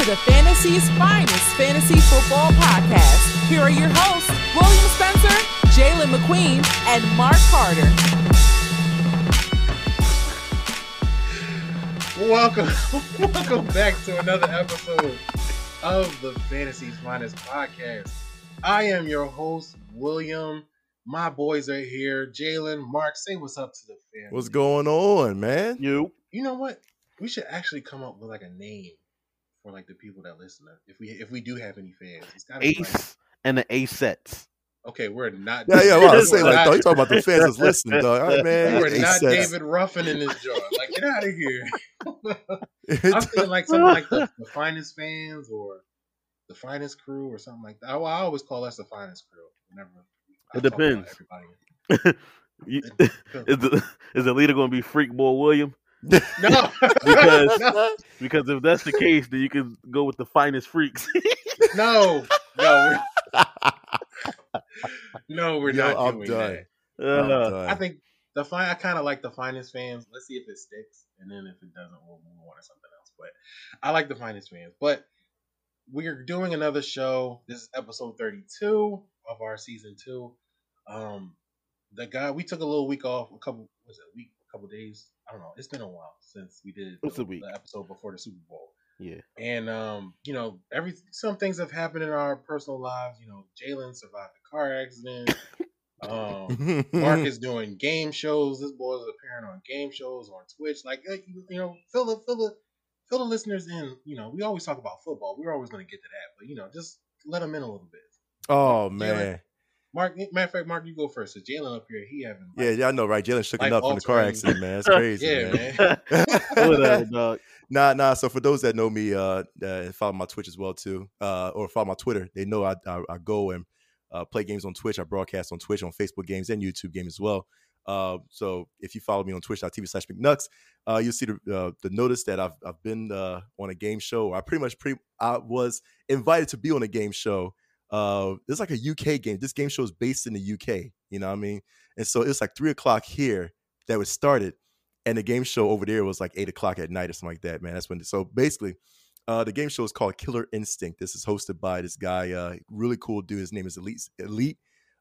to the Fantasy's finest fantasy football podcast. Here are your hosts, William Spencer, Jalen McQueen, and Mark Carter. Welcome, welcome back to another episode of the Fantasy's Finest podcast. I am your host, William. My boys are here. Jalen, Mark, say what's up to the family. What's going on, man? You. You know what? We should actually come up with like a name for like the people that listen. If we if we do have any fans, it's gotta be like, Ace and the Ace sets. okay, we're not. Yeah, yeah. Well, I was we're saying, like, not- dog, you talking about the fans that's listening, dog. All right, man. We're Eight not cents. David Ruffin in this joint. Like, get out of here. I'm thinking like something like the, the finest fans or the finest crew or something like that. I, I always call us the finest crew. Whenever It talk depends. Everybody. You- It is the is the leader going to be Freak Boy William? No, Because- no, Because if that's the case, then you can go with the finest freaks. no, no, we're, no, we're Yo, not I'm doing done. that. I'm Uh, done. I think the fine. I kind of like the finest fans. Let's see if it sticks, and then if it doesn't, we'll move on to something else. But I like the finest fans. But we're doing another show. This is episode thirty-two of our season two. Um, the guy we took a little week off. A couple was it a week? Couple days? I don't know. It's been a while since we did the, the episode before the Super Bowl. yeah. And um, you know, every some things have happened in our personal lives. You know, Jalen survived a car accident. Um, Mark is doing game shows. This boy is appearing on game shows on Twitch. Like uh, you, you know, fill the fill the fill the listeners in. You know, we always talk about football. We're always going to get to that, but you know, just let them in a little bit. oh man. Mark, matter of fact, Mark, you go first. So Jalen up here, he having Yeah, yeah, I know, right? Jalen shooken Like up from the car accident, man. That's crazy, yeah, man. man. Whatever, dog. Nah, nah. So for those that know me, uh, uh follow my Twitch as well too, uh, or follow my Twitter, they know I I, I go and uh, play games on Twitch. I broadcast on Twitch, on Facebook games, and YouTube games as well. Uh, so if you follow me on Twitch.tv slash McNucks, uh, you'll see the uh, the notice that I've I've been uh, on a game show. I pretty much pre I was invited to be on a game show. Uh, it's like a UK game. This game show is based in the UK. You know what I mean? And so it's like three o'clock here that was started and the game show over there was like eight o'clock at night or something like that, man. That's when. So basically, uh, the game show is called Killer Instinct. This is hosted by this guy, uh, really cool dude. His name is Elite. Elite.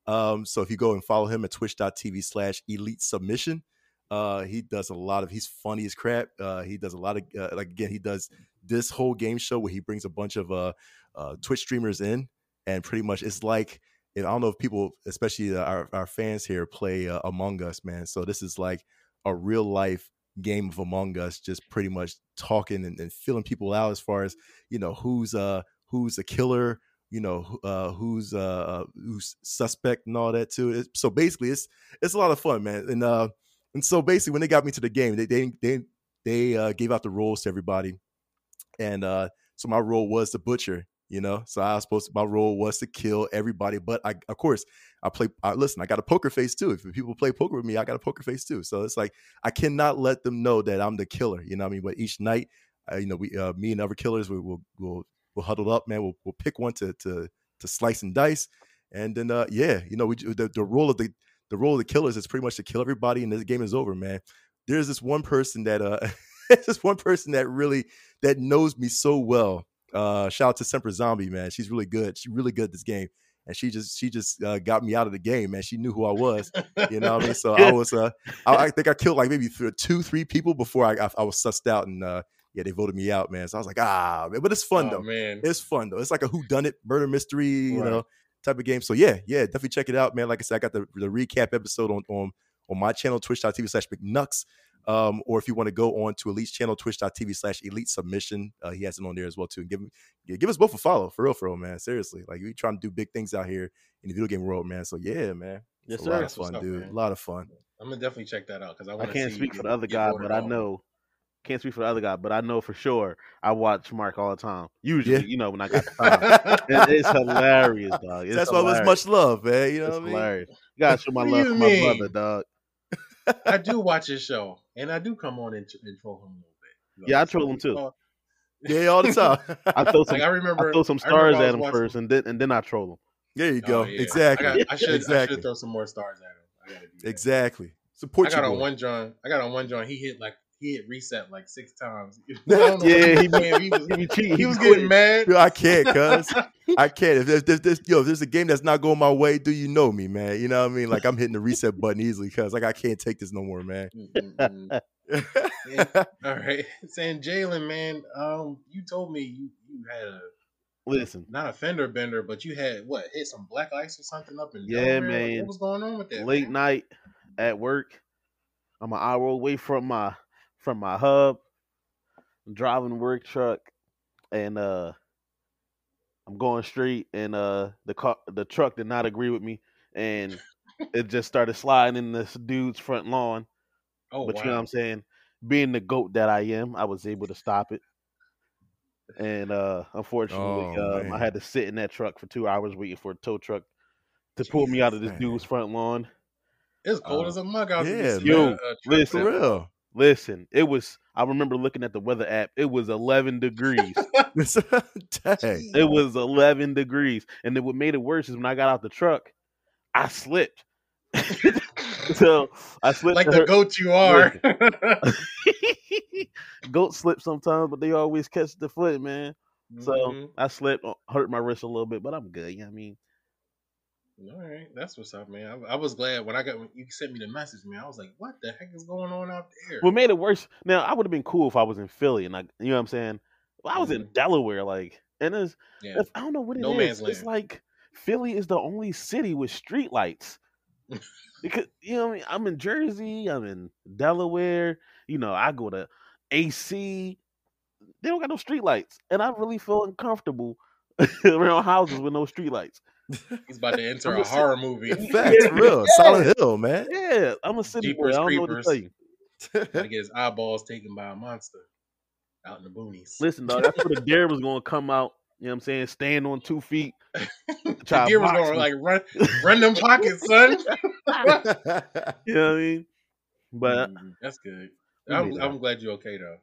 Um, so if you go and follow him at twitch.tv slash elite submission, uh, he does a lot of, he's funny as crap. Uh, he does a lot of, uh, like, again, he does this whole game show where he brings a bunch of uh, uh, Twitch streamers in, and pretty much it's like, and I don't know if people, especially uh, our, our fans here, play uh, Among Us, man. So this is like a real life game of Among Us, just pretty much talking and, and filling people out as far as you know who's uh who's a killer, you know uh, who's uh who's suspect and all that too. It's, so basically, it's it's a lot of fun, man. And uh and so basically, when they got me to the game, they they they they uh, gave out the roles to everybody, and uh so my role was the butcher. You know, so I was supposed to, my role was to kill everybody, but I, of course, I play. I, listen, I got a poker face too. If people play poker with me, I got a poker face too. So it's like I cannot let them know that I'm the killer. You know what I mean? But each night, uh, you know, we, uh, me and other killers, we will we'll, we'll huddle up, man. We'll we'll pick one to to to slice and dice, and then uh, yeah, you know, we the, the role of the the role of the killers is pretty much to kill everybody, and this game is over, man. There's this one person that uh, this one person that really that knows me so well. Uh, shout out to Semper Zombie, man. She's really good. She's really good this game. And she just she just uh, got me out of the game, man. She knew who I was. You know what I mean? So I was uh I, I think I killed like maybe two, three people before I I, I was sussed out and uh yeah, they voted me out, man. So I was like, ah, man. but it's fun oh, though. man. It's fun though. It's like a who done it murder mystery, you know, type of game. So yeah, yeah, definitely check it out, man. Like I said, I got the, the recap episode on on on my channel, twitch.tv slash McNucks. Um, or if you want to go on to Elite's channel, twitch.tv slash elite submission. Uh, he has it on there as well too. Give yeah, give us both a follow for real, for real, man. Seriously. Like we trying to do big things out here in the video game world, man. So yeah, man. Yes, It's a lot sir. of fun, up, dude. man. A lot of fun. I'm gonna definitely check that out because I I can't see speak for the other guy, voted but I know can't speak for the other guy, but I know for sure I watch Mark all the time. Usually, Yeah. you know, when I got the time. It- it's hilarious, dog. It's That's why it was much love, man. You know It's what I mean? hilarious. You gotta show my What love you for my mean? brother, dog. I do watch his show, and I do come on and, and troll him a little bit. You know, Yeah, I troll him too. talk- Yeah, all the time. I throw some Like I remember, I throw some stars at him watching- first, and then and then I troll him. there you Oh, go. yeah. Exactly. I, got, I should I exactly. should throw some more stars at him. I gotta do that. Exactly. I Support got on boy. one John. I got on one John. He hit like he hit reset like six times. I don't Yeah, he was he was, He be he was getting mad. Yo, I can't, cuz. I can't. If there's, there's, there's, yo, if there's a game that's not going my way, do you know me, man? You know what I mean? Like I'm hitting the reset button easily, cuz like I can't take this no more, man. Mm-mm-mm. All right, saying Jalen, man, um, you told me you you had a Listen, not a fender bender, but you had what hit some black ice or something up in Yeah, Delaware? What- man. What was going on with that? late man? night at work. I'm an hour away from my from my hub. I'm driving work truck, and uh, I'm going straight, and uh, the car, the truck did not agree with me, and it just started sliding in this dude's front lawn. Oh but wow. you know what I'm saying? Being the goat that I am, I was able to stop it. And uh unfortunately, Oh, um, I had to sit in that truck for two hours waiting for a tow truck to pull me out of this Jesus, dude's front lawn. It's cold Uh, as a mug out here. yeah, there. Yo, listen. For real. Listen, it was. I remember looking at the weather app. It was 11 degrees. It was 11 degrees, and then what made it worse is when I got out the truck, I slipped. so I slipped. like the goat you are. Goats slip sometimes, but they always catch the foot, man. So Mhm. I slipped, hurt my wrist a little bit, but I'm good. You know what I mean? All right, that's what's up, man. I, I was glad when I got when you sent me the message, man. I was like, "What the heck is going on out there?" What made it worse? Now I would have been cool if I was in Philly, and I, you know what I'm saying. Well, I was in Mhm. Delaware, like, and it's yeah, That's- I don't know what it is. No man's It's like Philly is the only city with streetlights. because you know, what I mean, I'm in Jersey, I'm in Delaware. You know, I go to AC. They don't got no streetlights, and I really feel uncomfortable around houses with no streetlights. He's about to enter I'm a just- horror movie. Facts, for real. Yeah. Silent Hill, man. Yeah, I'm a city boy. I don't know what to tell you. Gotta get his eyeballs taken by a monster out in the boonies. Listen, dog, that's where the deer was gonna come out. You know what I'm saying? Stand on two feet. the deer was gonna like run, run them pockets, son. You know what I mean? But Mm, that's good. I'm, made I'm glad you're okay though.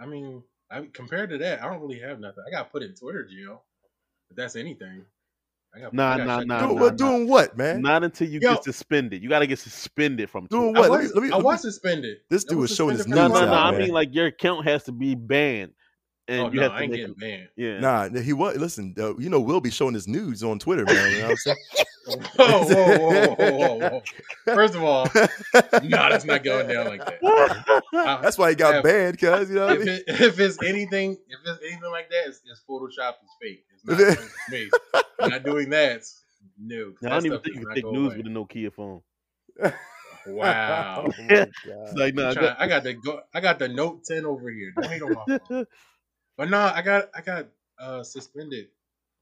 I mean, I compared to that, I don't really have nothing. I got put in Twitter jail. If that's anything. I got, Nah, I nah, shut nah, down. doing, nah, what, doing what, man? not until you Yo. get suspended. You got to get suspended from Doing what? I Let me- was, let me- I was suspended. This dude was showing his suspended No, nudes no, no. I mean, like your account has to be banned, and Oh you no, have I to ain't getting a, banned. yeah. Nah, he was. Listen, uh, you know, we'll be showing his nudes on Twitter, man. You know what I'm saying? Whoa, whoa, whoa, whoa, whoa, whoa. First of all, no, that's not going down like that. I- That's why he got If- banned, cuz you know what I if, mean? it, if it's anything, if it's anything like that, it's, it's photoshopped. It's fake. It's not coming me. Not doing that. No, 'cause I that don't even think does you not can take news away. with a Nokia phone. Wow. Oh my It's like, I'm nah, trying- I got the go, I got the Note 10 over here. Don't hate on my phone. But no, I got I got uh suspended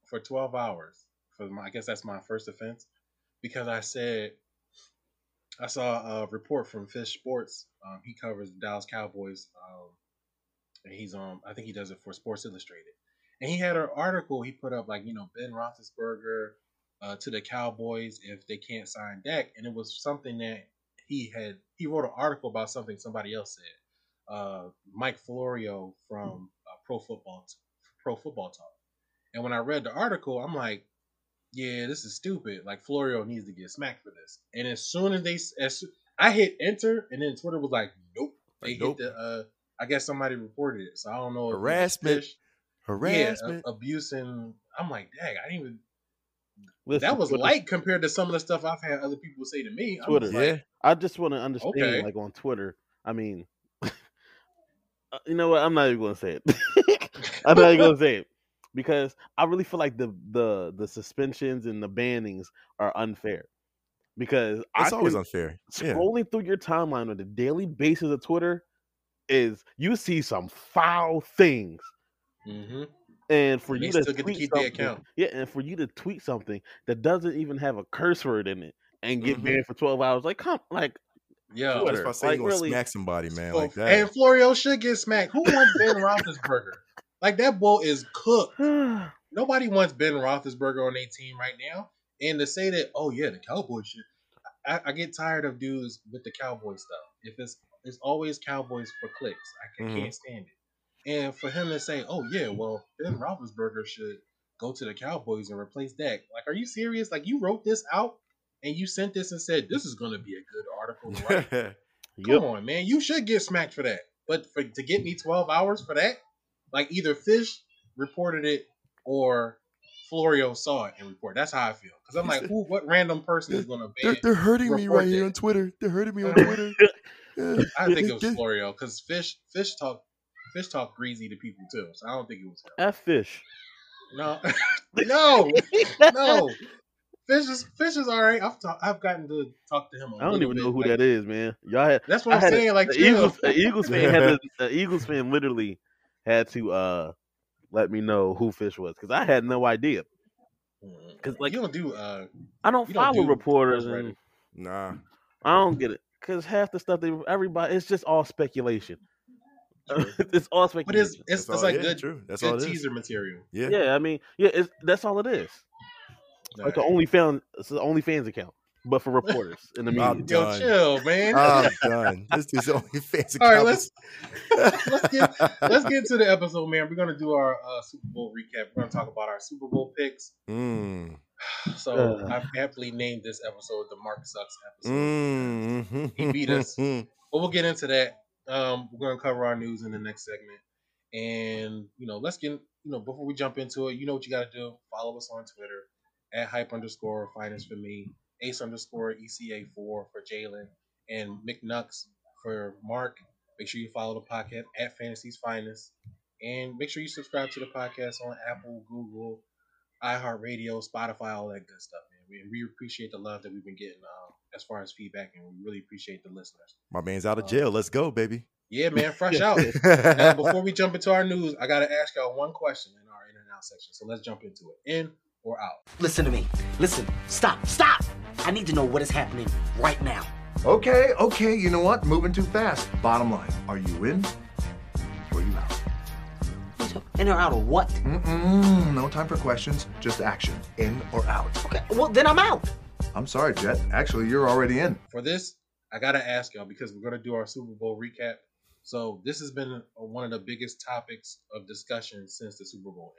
for 12 hours for my I guess that's my first offense because I said I saw a report from Fish Sports. Um, he covers the Dallas Cowboys. Um, and he's on I think he does it for Sports Illustrated. And he had an article he put up like you know Ben Roethlisberger uh, to the Cowboys if they can't sign Dak, and it was something that he had he wrote an article about something somebody else said. Uh, Mike Florio from uh, Pro Football Pro Football Talk, and when I read the article, I'm like, yeah, this is stupid. Like Florio needs to get smacked for this. And as soon as they as I hit enter, and then Twitter was like, nope, they nope. hit the. uh I guess somebody reported it, so I don't know. if it was Harassment. Fish. Harassment. Yeah, a- abuse and I'm like, dang, I didn't even. Listen, that was Twitter- light compared to some of the stuff I've had other people say to me. I Twitter. was yeah. I just want to understand, Okay. like on Twitter. I mean, uh, you know what? I'm not even going to say it. I'm not even going to say it because I really feel like the the the suspensions and the bannings are unfair. Because it's I always can- unfair. Yeah. scrolling through your timeline on a daily basis of Twitter is you see some foul things. Hmm And for And you they to still get to tweet keep their something, account. yeah, and for you to tweet something that doesn't even have a curse word in it and get Mhm. banned for twelve hours, like come, like Yeah. That's Twitter, why I say like, you gonna really- smack somebody, man, Oh, like that. And Florio should get smacked. Who wants Ben Roethlisberger? Like that bull is cooked. Nobody wants Ben Roethlisberger on their team right now. And to say that, oh yeah, the Cowboys should. I, I get tired of dudes with the Cowboy stuff. If it's it's always Cowboys for clicks, I can, Mhm. can't stand it. And for him to say, oh yeah, well Ben Roethlisberger should go to the Cowboys and replace Dak. Like, are you serious? Like you wrote this out and you sent this and said this is going to be a good article. To write. Yep. Come on, man, you should get smacked for that. But for to get me 12 hours for that, like either Fish reported it or Florio saw it and reported. That's how I feel. Because I'm like, who, what random person is going to They're, they're hurting me right here on Twitter. They're hurting me on Twitter. I think it was Florio because Fish Fish talk Fish talk greasy to people too. So I don't think it was him. F fish. No, no, no. Fish is Fish is all right. I've talk, I've gotten to talk to him. I I don't even know who that is, man. Y'all had That's what I I'm had a- saying. Like, the chill. Eagles, the Eagles fan had to, the Eagles fan literally had to uh let me know who Fish was because I had no idea. Because like- you don't do uh I don't You don't follow do reporters Reddit. and Nah. I don't get it because half the stuff they everybody it's just all speculation. True. it's all but speculation. it's it's, That's it's all- like yeah, good true. That's all good it is. teaser material. Yeah. yeah, I mean, yeah, it's that's all it is. Like the only fan, it's the only fans account, but for reporters in the media. I'm Yo, done. chill, man. I'm done. This dude's the only account. All right, let's let's get let's get into the episode, man. We're gonna do our uh, Super Bowl recap. We're gonna talk about our Super Bowl picks. Mm. So Uh. I've aptly named this episode the Mark Sucks episode. Mm. He beat us. But we'll get into that. Um, we're gonna cover our news in the next segment, and you know, let's get you know before we jump into it. You know what you got to do. Follow us on Twitter at hype underscore finance for me, ace underscore eca four for Jalen, and McNux for Mark. Make sure you follow the podcast at Fantasy's Finest, and make sure you subscribe to the podcast on Apple, Google, iHeartRadio, Spotify, all that good stuff, man. We, we appreciate the love that we've been getting um, as far as feedback, and we really appreciate the listeners. My man's out of uh, jail. Let's go, baby. Yeah, man, fresh out. now, before we jump into our news, I gotta ask y'all one question in our in and out section. So let's jump into it. In or out? Listen to me. Listen. Stop. Stop. I need to know what is happening right now. Okay, okay, you know what? Moving too fast. Bottom line, are you in or you out? In or out of what? Mm-mm, no time for questions, just action. In or out. Okay. Well, then I'm out. I'm sorry, Jet. Actually, you're already in. For this, I gotta ask y'all because we're gonna do our Super Bowl recap. So this has been one of the biggest topics of discussion since the Super Bowl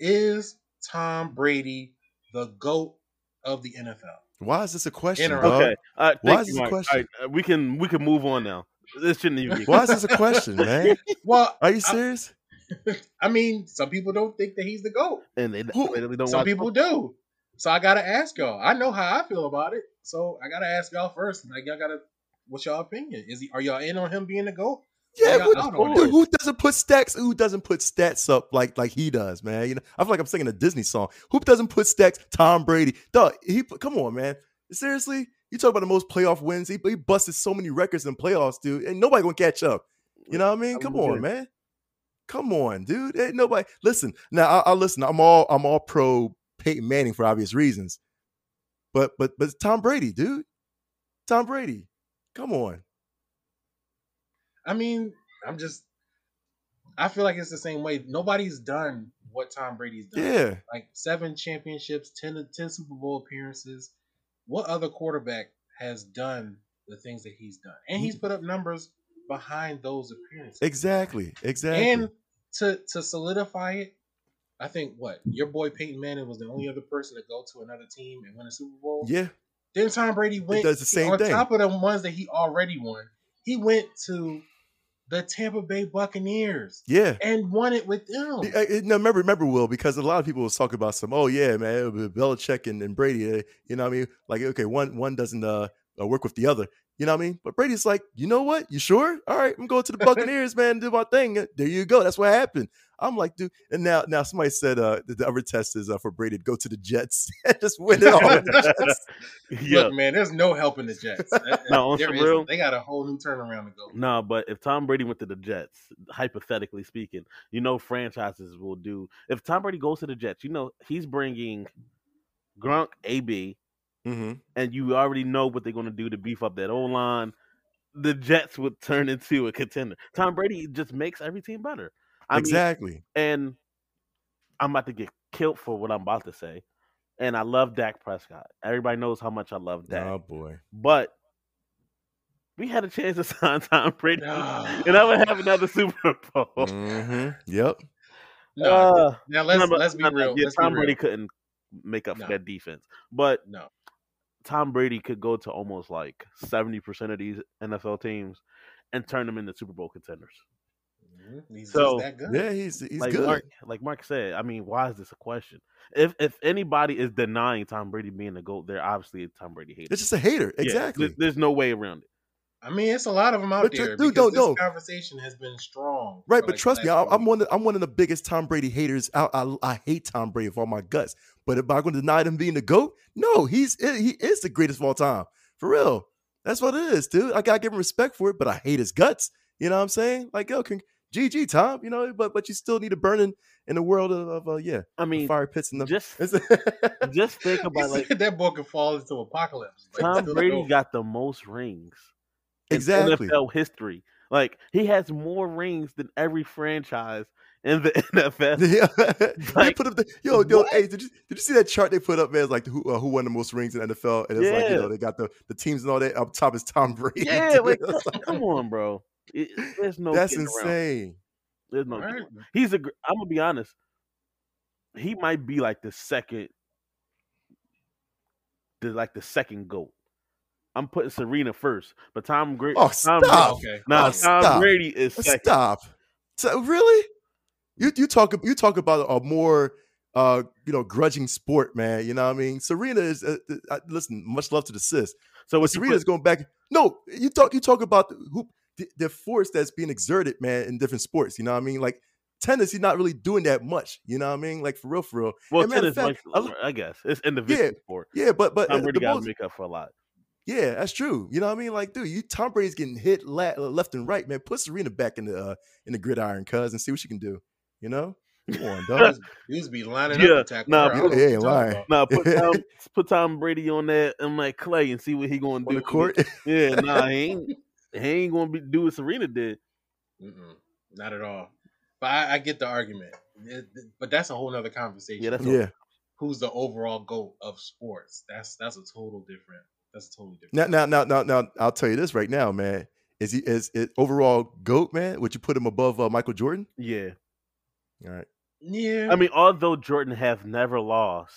ended. Is Tom Brady the goat of the NFL? Why is this a question, In bro? Okay, uh, Why thank is you, this a question? All right, we can we can move on now. This shouldn't even be. Why is this a question, man? Well, Are you serious? I mean, some people don't think that he's the goat. And they, Who- they don't Some watch people do. So I gotta ask y'all. I know how I feel about it. So I gotta ask y'all first. Like y'all gotta, what's y'all opinion? Is he? Are y'all in on him being the goat? Yeah, Yeah, who, dude, who doesn't put stacks? Who doesn't put stats up like like he does, man? You know, I feel like I'm singing a Disney song. Who doesn't put stacks? Tom Brady, dog. He come on, man. Seriously, you talk about the most playoff wins. He, he busted so many records in playoffs, dude, and nobody gonna catch up. You know what I mean? Come on, man. Come on, dude. Ain't nobody. Listen, now I, I listen. I'm all I'm all pro Peyton Manning for obvious reasons, but but but Tom Brady, dude. Tom Brady. Come on. I mean, I'm just. I feel like it's the same way. Nobody's done what Tom Brady's done. Yeah. like seven championships, 10, 10 Super Bowl appearances. What other quarterback has done the things that he's done? And he's put up numbers behind those appearances. Exactly. Exactly. And to to solidify it, I think what your boy Peyton Manning was the only other person to go to another team and win a Super Bowl. yeah. Then Tom Brady went does the same on thing. top of the ones that he already won. He went to the Tampa Bay Buccaneers Yeah. and won it with them. I- no, remember, remember, Will, because a lot of people was talking about some. Oh yeah, man, Belichick and, and Brady. uh, You know what I mean? Like, okay, one one doesn't uh, uh, work with the other. You know what I mean? But Brady's like, you know what? You sure? All right, I'm going to the Buccaneers, man. Do my thing. Uh, There you go. That's what happened. I'm like, dude. And now, now somebody said uh, the, the other test is uh, for Brady to go to the Jets and just win it all. with the Jets. yeah. Look, man, there's no help in the Jets. No, on some real- they got a whole new turnaround to go. No, but if Tom Brady went to the Jets, hypothetically speaking, you know franchises will do. If Tom Brady goes to the Jets, you know he's bringing Gronk, AB, Mhm. and you already know what they're going to do to beef up that O line. The Jets would turn into a contender. Tom Brady just makes every team better. I mean, exactly. and I'm about to get killed for what I'm about to say. And I love Dak Prescott. Everybody knows how much I love Dak. Oh boy. But we had a chance to sign Tom Brady, No. and I would have another Super Bowl. hmm Yep. No, Uh, now let's no, let's be no, no, real. Yeah, let's be Tom real. Brady couldn't make up No. for that defense, but No, Tom Brady could go to almost like seventy percent of these NFL teams, and turn them into Super Bowl contenders. Mhm. He's So- just that good. Yeah, he's he's like good. Mark, like Mark said, I mean, why is this a question? If if anybody is denying Tom Brady being the goat, they're obviously a Tom Brady hater. It's just a hater. Yeah, Exactly. there's, there's no way around it. I mean, it's a lot of them out But there. dude, because don't- this no. conversation has been strong. Right, but like, trust me, I, last I'm one. Of, I'm one of the biggest Tom Brady haters. I, I I hate Tom Brady with all my guts. But if I'm going to deny him being the goat, no, he's he is the greatest of all time for real. That's what it is, dude. I gotta give him respect for it, but I hate his guts. You know what I'm saying? Like, yo, con- GG, Tom. You know, but but you still need to burn in in the world of, of uh, yeah, I mean, fire pits and the. just just think about like that boy could fall into apocalypse. but Tom still Brady got the most rings in Exactly. NFL history. Like he has more rings than every franchise in the NFL. Yeah, they Like, put up the yo yo. what? Hey, did you did you see that chart they put up, man? It's like who uh, who won the most rings in NFL, and it's like you know they got the the teams and all that. Up top is Tom Brady. Yeah, dude. like like, come on, bro. It- there's no that's getting around insane. There's no. Right. He's a. gr- I'm gonna be honest. He might be like the second, the like the second goat. I'm putting Serena first, but Tom Brady. Oh, Tom stop. Okay. Nah, Oh, Tom stop. Brady is second. Stop. So really, you you talk you talk about a more uh you know grudging sport, man. You know what I mean? Serena is uh, uh, listen. Much love to the sis. So But what Serena's put, going back. No, you talk you talk about who the, the force that's being exerted, man, in different sports. You know what I mean? Like tennis, he's not really doing that much. You know what I mean? Like for real, for real. well, and matter of tennis, fact, like, I- I guess it's individual sport. Yeah, but but Tom uh, Brady the got to most- make up for a lot. yeah, that's true. You know what I mean? Like, dude, you Tom Brady's getting hit la- left and right, man. Put Serena back in the uh, in the gridiron, cuz, and see what she can do. You know? Come on, dog. was- he was be lining Yeah, up to nah, her. I you- yeah, ain't lying. Nah, put Tom, put Tom Brady on that and like Clay and see what he gonna do on the court. Yeah, nah, he ain't. He ain't gonna be do what Serena did. Mm-mm, not at all. But I, I get the argument. It- it- but that's a whole nother conversation. Yeah, that's yeah. Who's the overall goat of sports? That's that's a total different. That's a totally different. Now, now, now, now, now, I'll tell you this right now, man. Is he is it overall goat, man? Would you put him above uh, Michael Jordan? Yeah, All right. Yeah. I mean, although Jordan have never lost,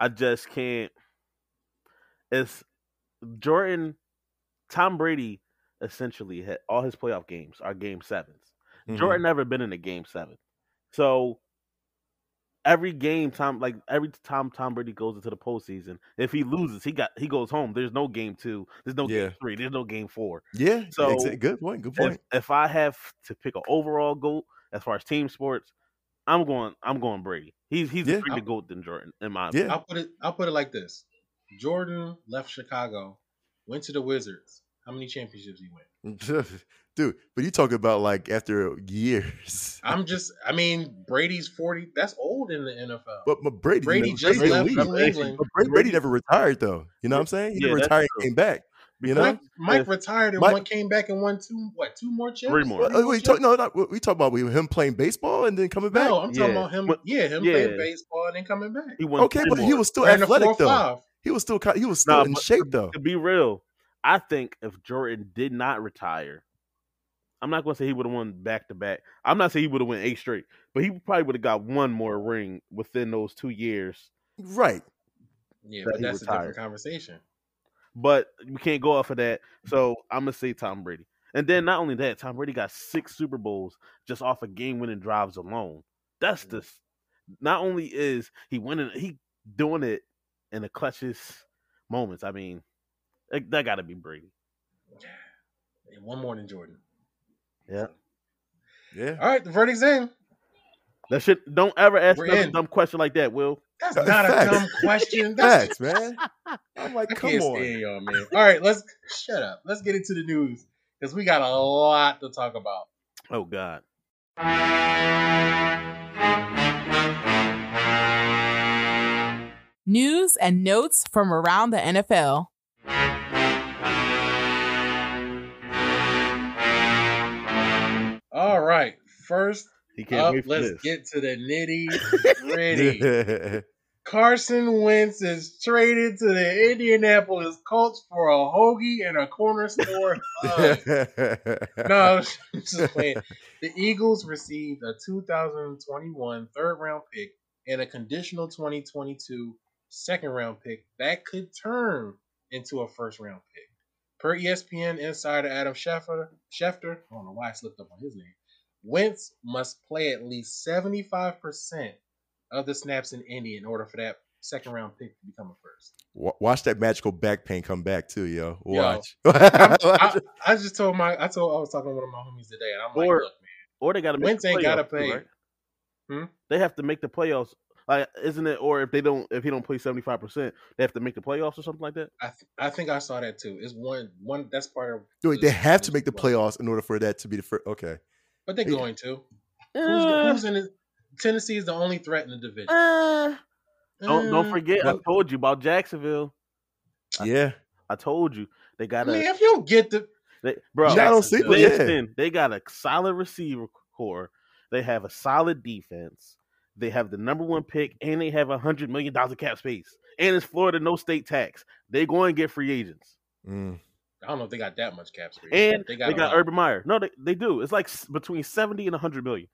I just can't. It's Jordan, Tom Brady essentially had all his playoff games are game 7s Mhm. Jordan never been in a game seven, so every game Tom like every time Tom Brady goes into the postseason, if he loses, he got he goes home. There's no game two. There's no Yeah. game three. There's no game four. Yeah. So, exa- good point. Good point. if I have to pick an overall goat as far as team sports, I'm going. I'm going Brady. He's he's Yeah. a bigger goat than Jordan in my Yeah. I'll put it. I'll put it like this: Jordan left Chicago, went to the Wizards. How many championships he win? Dude, but you talk about like after years. I'm just. I mean, Brady's forty. That's old in the NFL. But, but Brady, Brady never- just Brady left leave. from England. But Brady, Brady never retired though. You know what I'm saying? He Yeah, retired and came back. You know? Mike, Mike If- retired and Mike- one came back and won two. What? Two more chips? Three more. Well, uh, we chips? talk, no, not, we talk about him playing baseball and then coming back. No, I'm talking about him. But- yeah, him yeah. playing baseball and then coming back. He won okay, three but he was still Ran athletic though. five. He was still he was still Nah, in shape though. To be real, I think if Jordan did not retire, I'm not going to say he would have won back to back. I'm not saying he would have won eight straight, but he probably would have got one more ring within those two years. Right. Yeah, that but he that's a different conversation. But we can't go off of that. Mm-hmm. So I'm gonna say Tom Brady. And then not only that, Tom Brady got six Super Bowls just off of game winning drives alone. That's mm-hmm. the not only is he winning, he doing it in the clutches moments. I mean, that, that got to be Brady. And one more than Jordan. Yeah. Yeah. All right, the verdict's in. That shit. Don't ever ask We're another in. dumb question like that. Will That's not facts. a dumb question. That's Facts, man. I'm like, I come can't on. stand y'all, man. All right, let's shut up. Let's get into the news because we got a lot to talk about. oh God. News and notes from around the NFL. All right, first up, let's this. get to the nitty gritty. Carson Wentz is traded to the Indianapolis Colts for a hoagie and a corner store hug. no, I'm just playing. The Eagles received a 2021 third round pick and a conditional 2022 second round pick that could turn into a first round pick. Per ESPN insider Adam Schefter, Schefter, I don't know why I slipped up on his name. Wentz must play at least seventy five percent of the snaps in Indy in order for that second round pick to become a first. Watch that magical back pain come back too, yo. Yo, Watch. I, I just told my I told I was talking to one of my homies today, and I'm like, Or- look, man, Or they got to make Wentz the ain't gotta playoffs, too, pay. right? Hmm? They have to make the playoffs. Like, isn't it? Or if they don't, if he don't play seventy five percent, they have to make the playoffs or something like that. I th- I think I saw that too. It's one one that's part of. Wait, the- they have to make the playoffs in order for that to be the first. Okay. but they're Yeah. going to. Who's, who's in it? Tennessee is the only threat in the division. eh. Don't don't Uh, forget, I told you about Jacksonville. Yeah. I told you they got. I got mean, if you don't get the they, bro. Yeah, I don't see Jacksonville. Yeah. Listen, they got a solid receiver corps. They have a solid defense. They have the number one pick, and they have a hundred million dollars of cap space. And it's Florida, no state tax. They go and get free agents. Mm. I don't know if they got that much cap space. And they they got, got, a lot. Urban Meyer. No, they, they do. It's like between seventy and hundred million.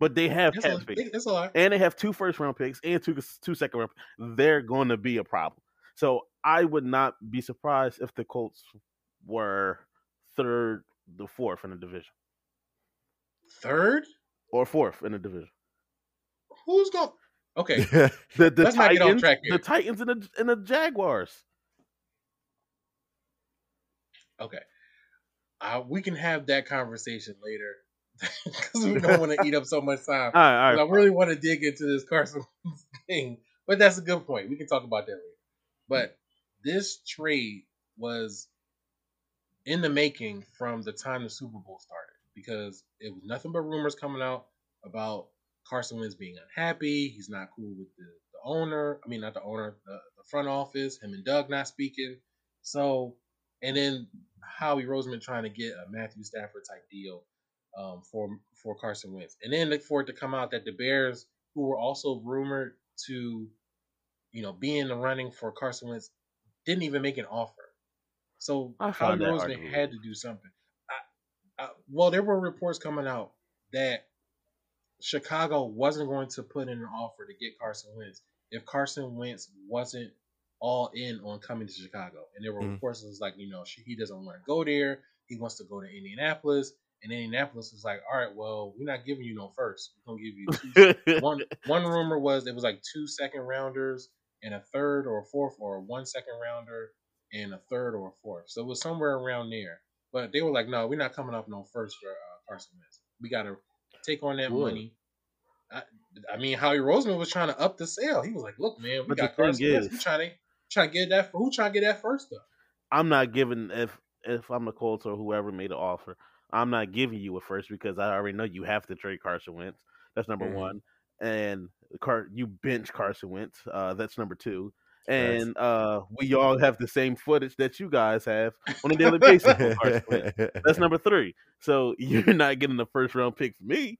But they have It's cap a, space. it's a lot. and they have two first round picks and two two second round. They're going to be a problem. So I would not be surprised if the Colts were third, the fourth in the division, Third, or fourth in the division. Who's going? Okay, The, the Let's not get off Titans, track here. the Titans and the and the Jaguars. okay. Uh, we can have that conversation later because we don't want to eat up so much time. All right, all 'Cause right. I really want to dig into this Carson thing, but that's a good point. We can talk about that later. But this trade was in the making from the time the Super Bowl started because it was nothing but rumors coming out about Carson Wentz being unhappy. He's not cool with the, the owner. I mean, not the owner, the, the front office. Him and Doug not speaking. So, and then Howie Roseman trying to get a Matthew Stafford type deal um, for for Carson Wentz, and then for it to come out that the Bears, who were also rumored to, you know, be in the running for Carson Wentz, didn't even make an offer. So Howie Roseman arguable. had to do something. I, I, well, there were reports coming out that Chicago wasn't going to put in an offer to get Carson Wentz if Carson Wentz wasn't all in on coming to Chicago. And there were Mhm. reports was like, you know, he doesn't want to go there. He wants to go to Indianapolis. And Indianapolis was like, all right, well, we're not giving you no first. We're gonna give you two. one one rumor was it was like two second rounders and a third or a fourth, or one second rounder and a third or a fourth. So it was somewhere around there. But they were like, no, we're not coming up no first for uh, Carson Wentz. We got to take on that money. I, I mean, Howie Roseman was trying to up the sale. He was like, look, man, we But got Carson Wentz. We trying to trying to get that. Who trying to get that first though? I'm not giving if if I'm the Colts or whoever made an offer. I'm not giving you a first because I already know you have to trade Carson Wentz. That's number Mhm. one, and Car you bench Carson Wentz. Uh, that's number two. And uh, we all have the same footage that you guys have on a daily basis. for Carson Wentz. That's number three. So you're not getting the first round pick from me,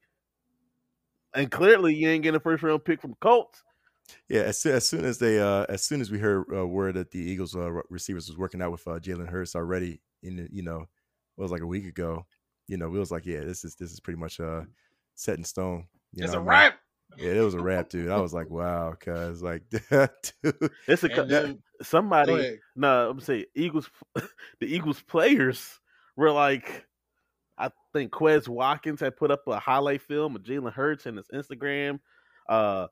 and clearly you ain't getting a first round pick from Colts. Yeah, as soon, as soon as they, uh, as soon as we heard uh, word that the Eagles uh, receivers was working out with uh, Jalen Hurts already, in the, you know, it was like a week ago. You know, we was like, yeah, this is this is pretty much uh set in stone. You it's know a what I mean? wrap. Yeah, it was a wrap, dude. I was like, wow, cuz like, dude, It's a then, somebody. ahead. No, I'm saying Eagles. The Eagles players were like, I think Quez Watkins had put up a highlight film of Jalen Hurts in his Instagram. Uh,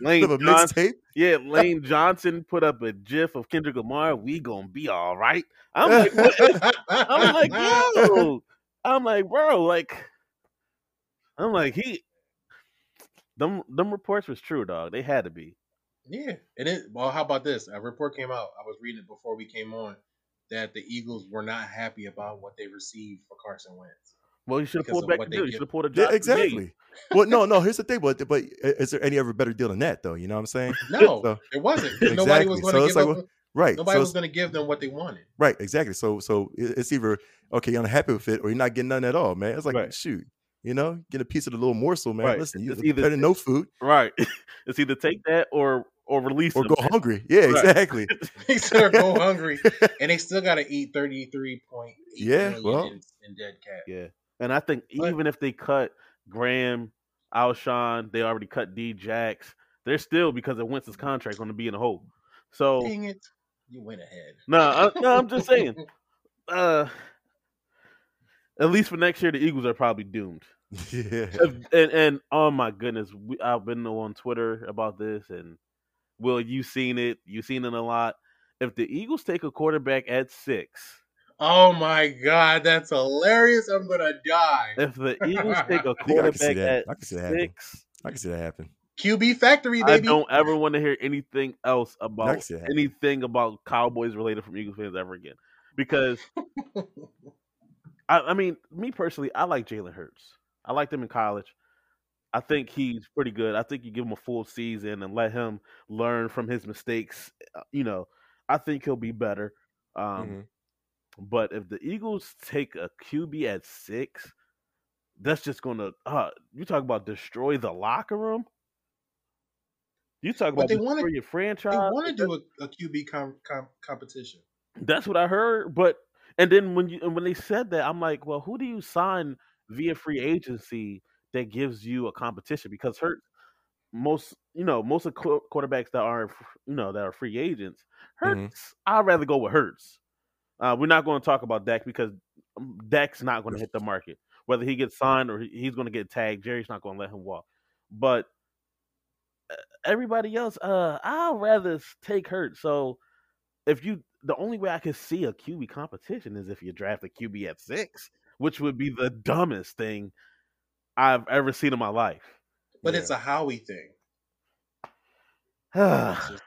Lane of a Johnson, mixtape. yeah, Lane Johnson put up a GIF of Kendrick Lamar. We gonna be all right. I'm like, what? I'm like, yo, I'm like, bro, like, I'm like, he, them, them reports was true, dog. They had to be. Yeah, and it. Well, how about this? A report came out. I was reading it before we came on that the Eagles were not happy about what they received for Carson Wentz. Well, you should have Because pulled back the deal. You should have pulled a Yeah, exactly. well, no, no. Here's the thing, but but is there any other better deal than that, though? You know what I'm saying? No, So- it wasn't. 'cause Nobody was Exactly. going to it's give like, up. Right. Nobody so was going to give them what they wanted. Right, exactly. So so it's either okay, you're unhappy with it, or you're not getting none at all, man. It's like Right. shoot, you know, get a piece of the little morsel, man. Right. Listen, you It's it's either- better than no food Right. it's either take that or or release or them. go hungry. Yeah, Right. exactly. they still go hungry, and they still got to eat thirty three point eight Yeah, million well. in, in dead cap. Yeah. And I think But- even if they cut Graham, Alshon, they already cut D Jax, they're still because of Wentz's contract going to be in a hole. So Dang it, you went ahead. no, I, no, I'm just saying. uh, at least for next year, the Eagles are probably doomed. yeah. And and oh my goodness, we, I've been on Twitter about this, and Will, you seen it? You seen it a lot. If the Eagles take a quarterback at six, Oh my god, that's hilarious! I'm gonna die. if the Eagles take a can see quarterback at I can see that happening. six, I can see that happen. QB factory, I don't ever want to hear anything else about can see that. anything about Cowboys related from Eagles fans ever again. Because I, I mean, me personally, I like Jalen Hurts. I liked him in college. I think he's pretty good. I think you give him a full season and let him learn from his mistakes. uh, You know, I think he'll be better. Um, Mhm. But if the Eagles take a QB at six, that's just gonna. Uh, you talk about destroy the locker room. You talk But about they wanna- your franchise. they want to do a, a QB com, com, competition. That's what I heard. But and then when you and when they said that, I'm like, well, who do you sign via free agency that gives you a competition? Because Hurts, most you know, most of qu- quarterbacks that are you know that are free agents, Hurts. Mhm. I'd rather go with Hurts. Uh, we're not going to talk about Dak because um, Dak's not going to hit the market. Whether he gets signed or he's going to get tagged, Jerry's not going to let him walk. But everybody else, uh, I'd rather take Hurts. So if you the only way I could see a QB competition is if you draft a QB at six, which would be the dumbest thing I've ever seen in my life. But Yeah. it's a Howie thing.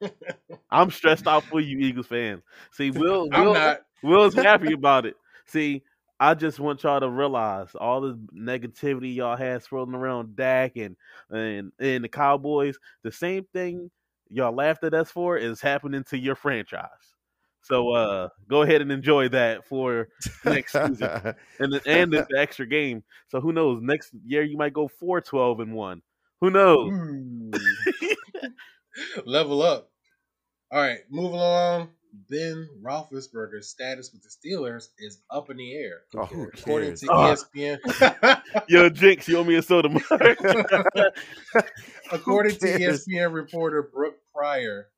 I'm stressed out for you, Eagles fans. See, Will, I'm Will, not. Will's happy about it. See, I just want y'all to realize all the negativity y'all had swirling around Dak and and and the Cowboys. The same thing y'all laughed at us for is happening to your franchise. So uh go ahead and enjoy that for next season. and the, and the extra game. So who knows? Next year you might go 4 12 and 1. Who knows? Level up. All right, moving along. Ben Roethlisberger's status with the Steelers is up in the air. Oh, who According to E Ah. ESPN, Yo, Jinx, you owe me a soda. Mark. according to? ESPN reporter Brooke Pryor,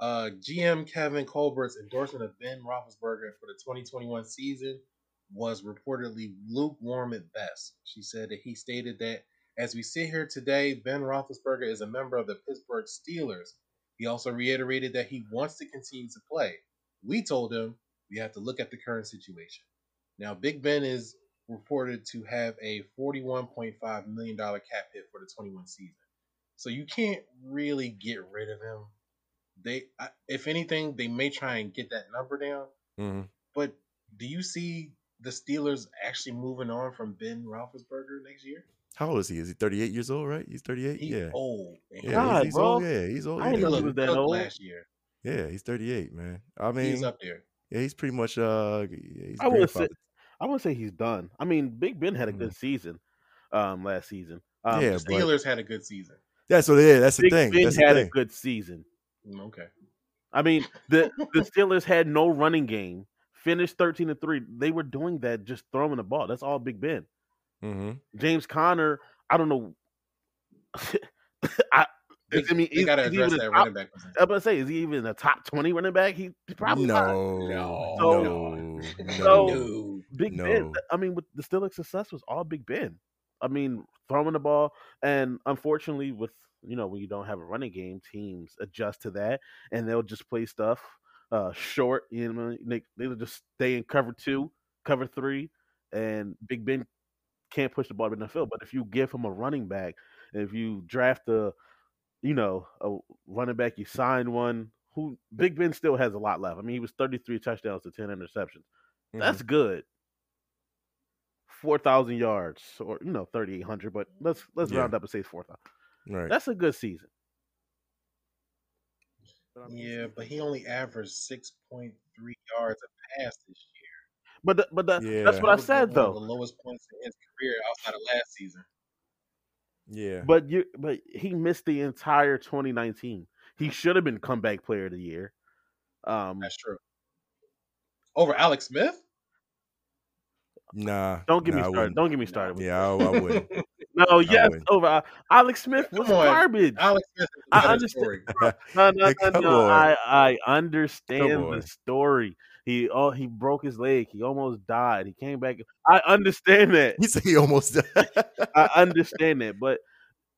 uh, GM Kevin Colbert's endorsement of Ben Roethlisberger for the 2021 season was reportedly lukewarm at best. She said that he stated that as we sit here today, Ben Roethlisberger is a member of the Pittsburgh Steelers. He also reiterated that he wants to continue to play. We told him we have to look at the current situation. Now, Big Ben is reported to have a $41.5 million cap hit for the 21 season. So you can't really get rid of him. They, if anything, they may try and get that number down. Mhm. But do you see the Steelers actually moving on from Ben Roethlisberger next year? How old is he? Is he 38 years old, right? He's 38? He's yeah. old. man. Yeah, God, he's, he's bro. old. Yeah, he's old. I Yeah, didn't he know he he's- was that old. last year. yeah, he's 38, man. I mean, He's up there. yeah, he's pretty much uh yeah, he's I wouldn't say. I wouldn't say he's done. I mean, Big Ben had a good season um last season. Um, Yeah, The but Steelers had a good season. That's what it is. That's the Big thing. Ben That's the had a good season. Mm, Okay. I mean, the the Steelers had no running game. Finished thirteen to three. They were doing that, just throwing the ball. That's all Big Ben. hmm James Conner. I don't know. I, They, I mean, they is- got to is he address even that top- running back position. I'm gonna say, is he even a top twenty running back? He he probably not. No, No. no, No. no, So- Big Ben. I mean, with the Steelers' success was all Big Ben. I mean, throwing the ball, and unfortunately, with you know when you don't have a running game, teams adjust to that, and they'll just play stuff uh short. You know, they they'll just stay in cover two, cover three, and Big Ben can't push the ball in the field. But if you give him a running back, if you draft a, you know, a running back, you sign one. Who Big Ben still has a lot left. I mean, he was 33 touchdowns to 10 interceptions. Mhm. That's good. Four thousand yards, or you know, thirty eight hundred. But let's let's Yeah. round up and say four thousand. right. That's a good season. Yeah, but he only averaged 6.3 yards a pass this year. But the, but the, that's Yeah. what I That was said one of though. The lowest points in his career outside of last season. yeah. But you but he missed the entire 2019. He should have been comeback player of the year. Um, That's true. Over Alex Smith? Nah. don't get nah, me started. Don't get me started. With Yeah, I, I wouldn't. no, yes, wouldn't. over Alex Smith was Come on. garbage. Alex Smith is I a better understand. story. No, no, no, no. I I understand on. the story. He oh he broke his leg. He almost died. He came back. I understand that. He said he almost died. I understand that, but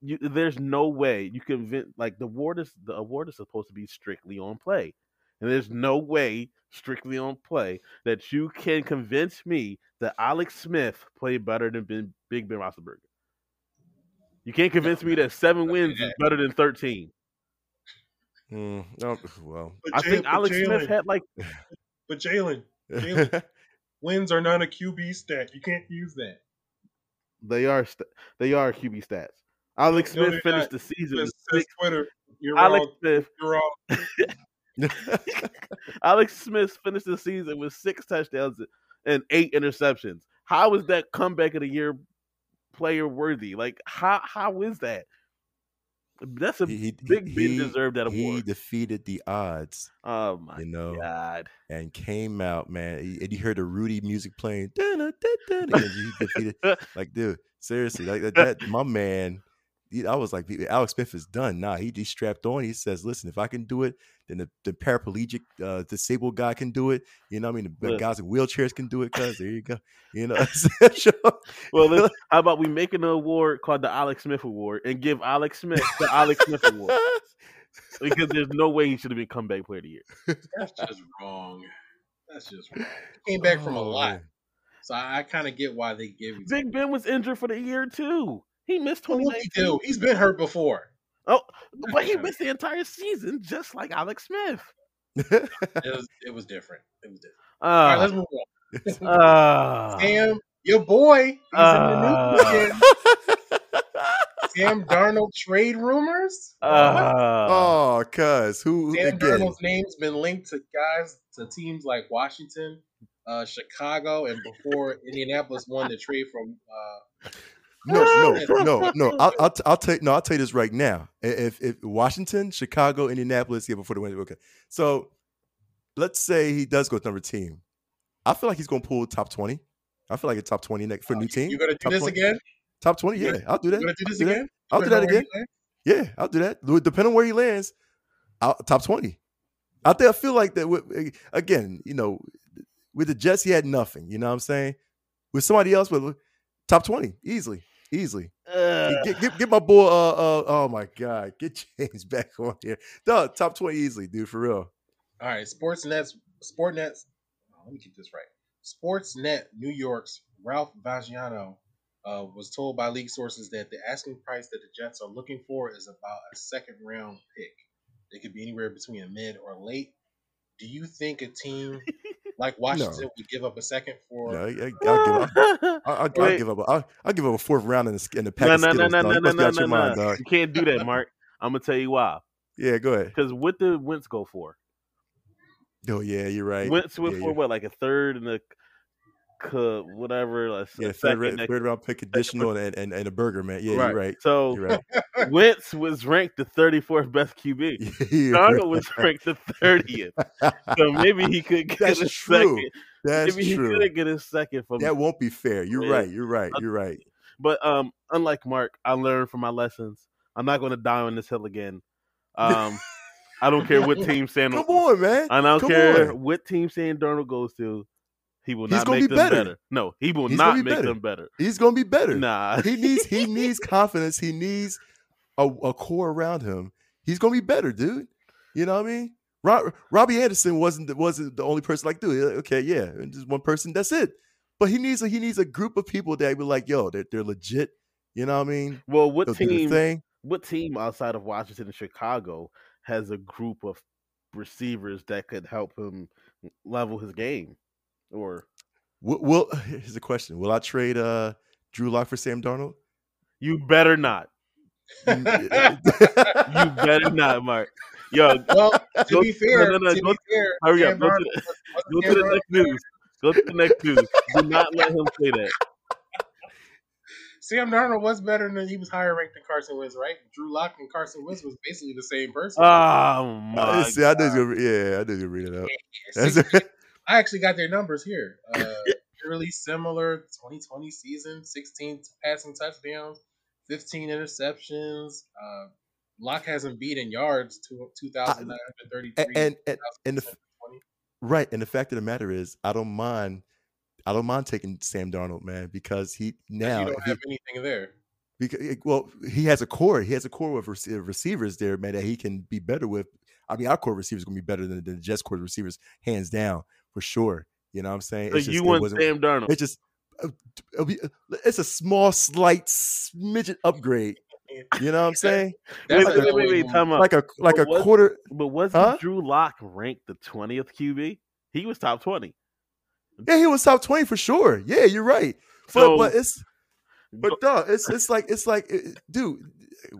you, there's no way you convince like the award is the award is supposed to be strictly on play, and there's no way strictly on play that you can convince me that Alex Smith played better than ben, Big Ben Roethlisberger. You can't convince me that seven wins is better than thirteen. Mm, no, well, I think but Alex Smith had like But Jalen, Jalen, wins are not a QB stat. You can't use that. they are st- they are QB stats. Alex No, Smith finished not. the season Says, with says six. Twitter. You're Alex wrong. Smith You're wrong. Alex Smith finished the season with six touchdowns and eight interceptions. How is that comeback of the year player worthy? Like how how is that? That's a he, Big he- deserved that award. He defeated the odds, oh my you know, god. and came out, man. And you heard the Rudy music playing, dun, and he defeated. Like, dude, seriously, like that, that my man. He- I was like, Alex Smith is done. Nah, he, he strapped on. He says, "Listen, if I can do it, then the, the paraplegic, uh, disabled guy can do it. You know, what I mean, the, the guys in wheelchairs can do it. Cause there you go. You know, Well, let's, how about we make an award called the Alex Smith Award and give Alex Smith the Alex Smith Award because there's no way he should have been comeback player of the year. That's just wrong. That's just wrong. Came back from a Oh, lot. So I, I kind of get why they give you Big Ben was injured for the year too. He missed What would he 2019. do? He's been hurt before. Oh, but he missed the entire season just like Alex Smith. It was, it was different. It was different. Uh, right, let's move on. Let's move on. uh, Sam, your boy, he's Uh. in the news again. Sam Darnold trade rumors. uh, oh, cuz who Sam again? Darnold's name's been linked to guys to teams like Washington, uh, Chicago, and before Indianapolis won the trade from. Uh, No, no, no, no. I'll, I'll, t- I'll tell no. I'll tell you this right now. If if Washington, Chicago, Indianapolis, yeah, before the win. Okay, so let's say he does go to number team. I feel like he's gonna pull top twenty. I feel like a top twenty next for a new oh, team. you gonna do Top this 20? again? Top twenty, yeah, I'll do You that. gonna do this I'll do that. again? I'll You do that again. Yeah, I'll do that. Depending on where he lands, I'll, top twenty. I think I feel like that. With, eh, again, you know, with the Jets, he had nothing. You know what I'm saying? With somebody else, with top twenty, easily, easily. uh, Get, get, get my boy. Uh, uh, oh my God, get James back on here. No, top twenty easily, dude, for real. All right, Sportsnet, Sportnet. oh, let me get this right. Sportsnet New York's Ralph Vacchiano uh, was told by league sources that the asking price that the Jets are looking for is about a second round pick. It could be anywhere between a mid or late. Do you think a team like Washington would give up a second for? No, I, I, will give up. I, I, I'll give up. a- I'll, I'll give up a fourth round in the in the pack no, of no, no, Skittles. no, no, You no, no, no, mind, no. You can't do that, Mark. I'm gonna tell you why. Yeah, go ahead. Because what did Wentz go for? Oh yeah, you're right. Wentz went yeah, for you're- what, like a third and a cu- whatever, like Yeah, third, round, third round pick additional and, and, and a burger, man. Yeah, you're right. So You're right. Wentz was ranked the 34th best QB. You're Darnold right. was ranked the 30th. So maybe he could get That's a true. second. That's maybe he could get a second from That won't be fair. You're Yeah. right. You're right. You're right. But um, unlike Mark, I learned from my lessons. I'm not going to die on this hill again. Um, I don't care what team Sam. Come on, man. I don't Come care on. what team Sam Darnold goes to. He will He's not gonna make be them better. better. No, he will He's not be make better. them better. He's gonna be better. Nah, He needs he needs confidence. He needs a, a core around him. He's gonna be better, dude. You know what I mean? Rob, Robbie Anderson wasn't the- wasn't the only person like, dude. Okay, yeah, and just one person. That's it. But he needs a he needs a group of people that be like, yo, they're, they're legit. You know what I mean? Well, what They'll team? What team outside of Washington and Chicago has a group of receivers that could help him level his game? Or Will, will here's the question: Will I trade uh Drew Lock for Sam Darnold? you better not. You better not, Mark. Yo, Well, to Go- be fair, no, no, no, to go- be fair, hurry up, Sam go to the- go to the next news. Go to the next news. Do not let him say that. Sam Darnold was better than he was higher ranked than Carson Wentz, right? Drew Lock and Carson Wentz was basically the same person. Oh my! See, I gonna, yeah, I was read it up. That's- I actually got their numbers here. Uh, really similar 2020 season 16 passing touchdowns, 15 interceptions. Uh, Lock hasn't beat in yards to 2,933. and and and the, Right, and the fact of the matter is, I don't mind. I don't mind taking Sam Darnold, man, because he now you if don't he- have anything there. because well, he has a core. He has a core of receivers there, man, that he can be better with. I mean, our core receivers gonna be better than the Jets core receivers, hands down, for sure. You know what I'm saying? So It's just- you it want wasn't- Sam Darnold? It just uh, it'll be- it's a small, slight smidget upgrade. You know what I'm saying? Wait, like wait, a- wait, wait, time. Like a like a But what- quarter. But wasn't Huh? Drew Lock ranked the twentieth QB? He was top twenty. Yeah, he was top twenty for sure. Yeah, you're right. But So- but it's but dog, it's it's like it's like it- dude,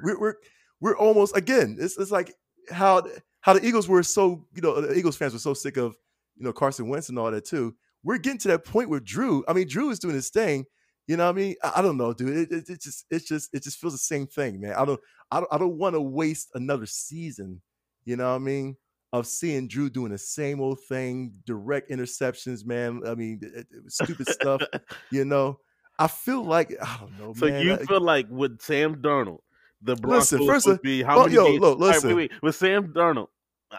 we're we're we're almost again. It's it's like how how the Eagles were so you know the Eagles fans were so sick of you know Carson Wentz and all that too. We're getting to that point where Drew. I mean, Drew is doing his thing. You know what I mean? I, I don't know, dude. It, it, it just it's just it just feels the same thing, man. I don't I don't I don't want to waste another season. You know what I mean? Of seeing Drew doing the same old thing, direct interceptions, man. I mean, it- it- stupid stuff. You know, I feel like I don't know, So man. you I- feel like with Sam Darnold, the Broncos Listen, first would be how oh, many yo, games? look, all right, listen. wait, wait. With Sam Darnold,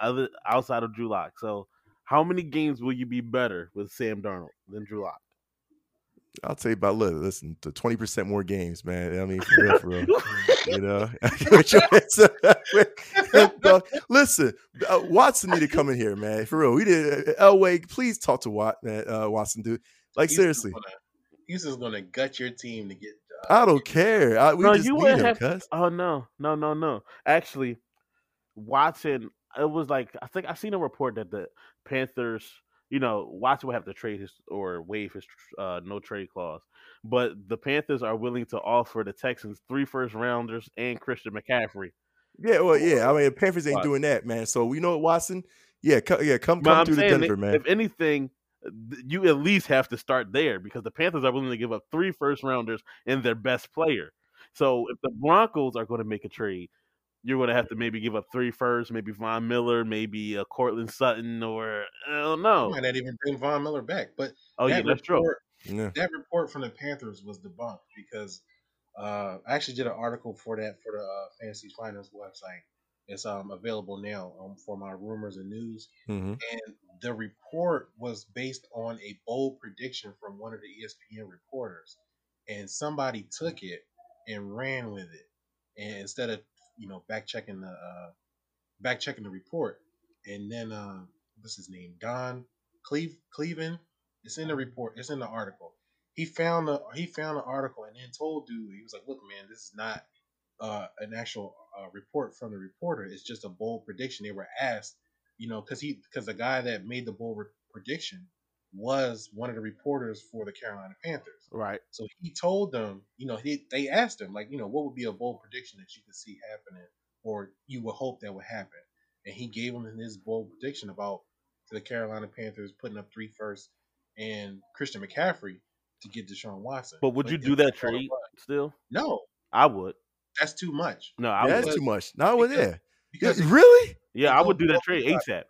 other outside of Drew Lock, so how many games will you be better with Sam Darnold than Drew Lock? I'll tell you about look, listen, to twenty percent more games, man. I mean, for real, for real. you know, With your answer. Dog, listen, uh, Watson need to come in here, man. For real, we did. Uh, Elway, please talk to Wat, man, uh, Watson, dude. Like He's just seriously, gonna- He's just gonna gut your team to get. I don't care. I, we No, just you need would him, have- cuz. Oh no, no, no, no. Actually, Watson. It was like I think I seen a report that the Panthers, you know, Watson would have to trade his or waive his uh, no trade clause, but the Panthers are willing to offer the Texans three first rounders and Christian McCaffrey. Yeah, well, yeah. I mean, Panthers ain't doing that, man. So you know what, Watson? Yeah, co- yeah, come come through to Denver, if- man. if anything, you at least have to start there because the Panthers are willing to give up three first rounders and their best player. So if the Broncos are going to make a trade, you're going to have to maybe give up three first, maybe Von Miller, maybe a Courtland Sutton, or I don't You know. might not even bring Von Miller back, but Oh yeah, that that's true. report, Yeah. that report from the Panthers was debunked because uh, I actually did an article for that for the uh, Fantasy Finance website. It's um, available now um, for my rumors and news. hmm And the report was based on a bold prediction from one of the ESPN reporters, and somebody took it and ran with it, and instead of you know back checking the uh, back checking the report, and then uh, what's his name, Don Cleve Cleveland. It's in the report. It's in the article. He found the he found the article and then told dude he was like, look man, this is not uh, an actual uh, report from the reporter. It's just a bold prediction. They were asked you know, because he because the guy that made the bold re- prediction was one of the reporters for the Carolina Panthers. Right. So he told them, you know, he they asked him like, you know, what would be a bold prediction that you could see happening, or you would hope that would happen, and he gave him his bold prediction about the Carolina Panthers putting up three firsts and Christian McCaffrey to get Deshaun Watson. But would you do that trade still? No, I would. that's too much. No, I That's would. too much. No, well, because- yeah. Because really? Yeah, I would do that trade well, ASAP.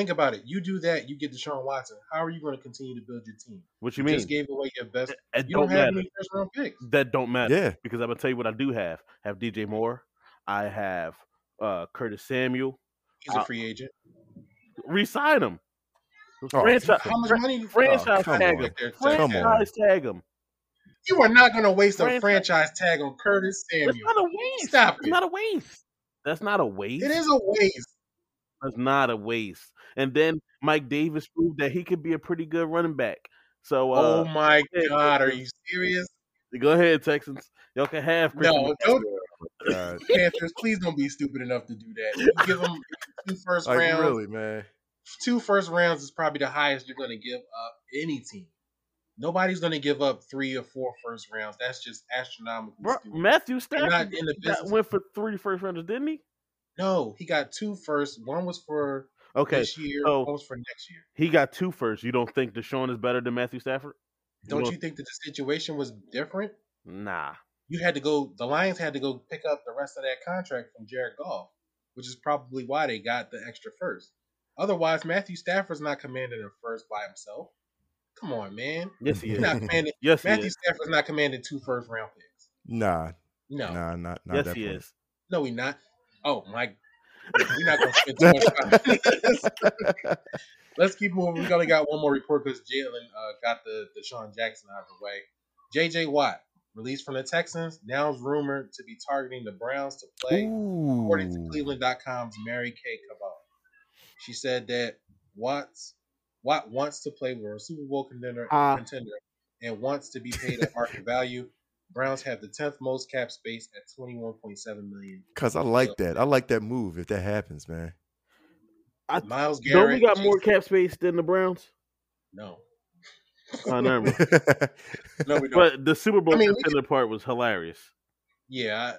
Think about it. You do that, you get Deshaun Watson. How are you going to continue to build your team? What you You mean? just gave away your best. It You don't don't have matter. any first round picks. That don't matter. Yeah. because I'm gonna tell you what I do have. I have DJ Moore. I have uh Curtis Samuel. He's a Uh, free agent. Resign him. Oh, franchise, How much money? franchise come tag on. him. Come on. Franchise tag him. You are not going to waste a Franchise- franchise tag on Curtis That's Samuel. not a waste. Stop That's it. not a waste. That's not a waste. It is a waste. That's not a waste. And then Mike Davis proved that he could be a pretty good running back. So oh uh, my yeah, God, are you serious? go ahead, Texans. Y'all can have Christian No, don't. God. Panthers, please don't be stupid enough to do that. You give them two first Like rounds. really, man. Two first rounds is probably the highest you're going to give up any team. Nobody's going to give up three or four first rounds. That's just astronomical. Matthew Stafford not in the business. went for three first rounders, didn't he? No, he got two first. One was for Okay, this year. so- one was for next year. he got two first. You don't think Deshaun is better than Matthew Stafford? Don't don't- you think that the situation was different? Nah. You had to go. The Lions had to go pick up the rest of that contract from Jared Goff, which is probably why they got the extra first. Otherwise, Matthew Stafford's not commanding a first by himself. Come on, man. Yes, he He's is. not commanding. Yes, he Matthew is. Stafford's not commanding two first round picks. Nah, No, nah, not not Yes, that he point. is. no, he not. Oh my! We're not gonna spend too much time. on this. Let's keep moving. We only got one more report because Jalen uh, got the DeSean Jackson out of the way. J.J. Watt released from the Texans now is rumored to be targeting the Browns to play. According to Cleveland.com's Mary Kay Cabot, she said that Watts Watt wants to play with a Super Bowl contender, Ah. contender and wants to be paid at market value. Browns have the tenth most cap space at twenty one point seven million. Cause I like that. I like that move if that happens, man. I Myles Garrett. don't we got more cap space than the Browns? No, Oh, never mind. no, we don't. But the Super Bowl I mean, contender part was hilarious. yeah,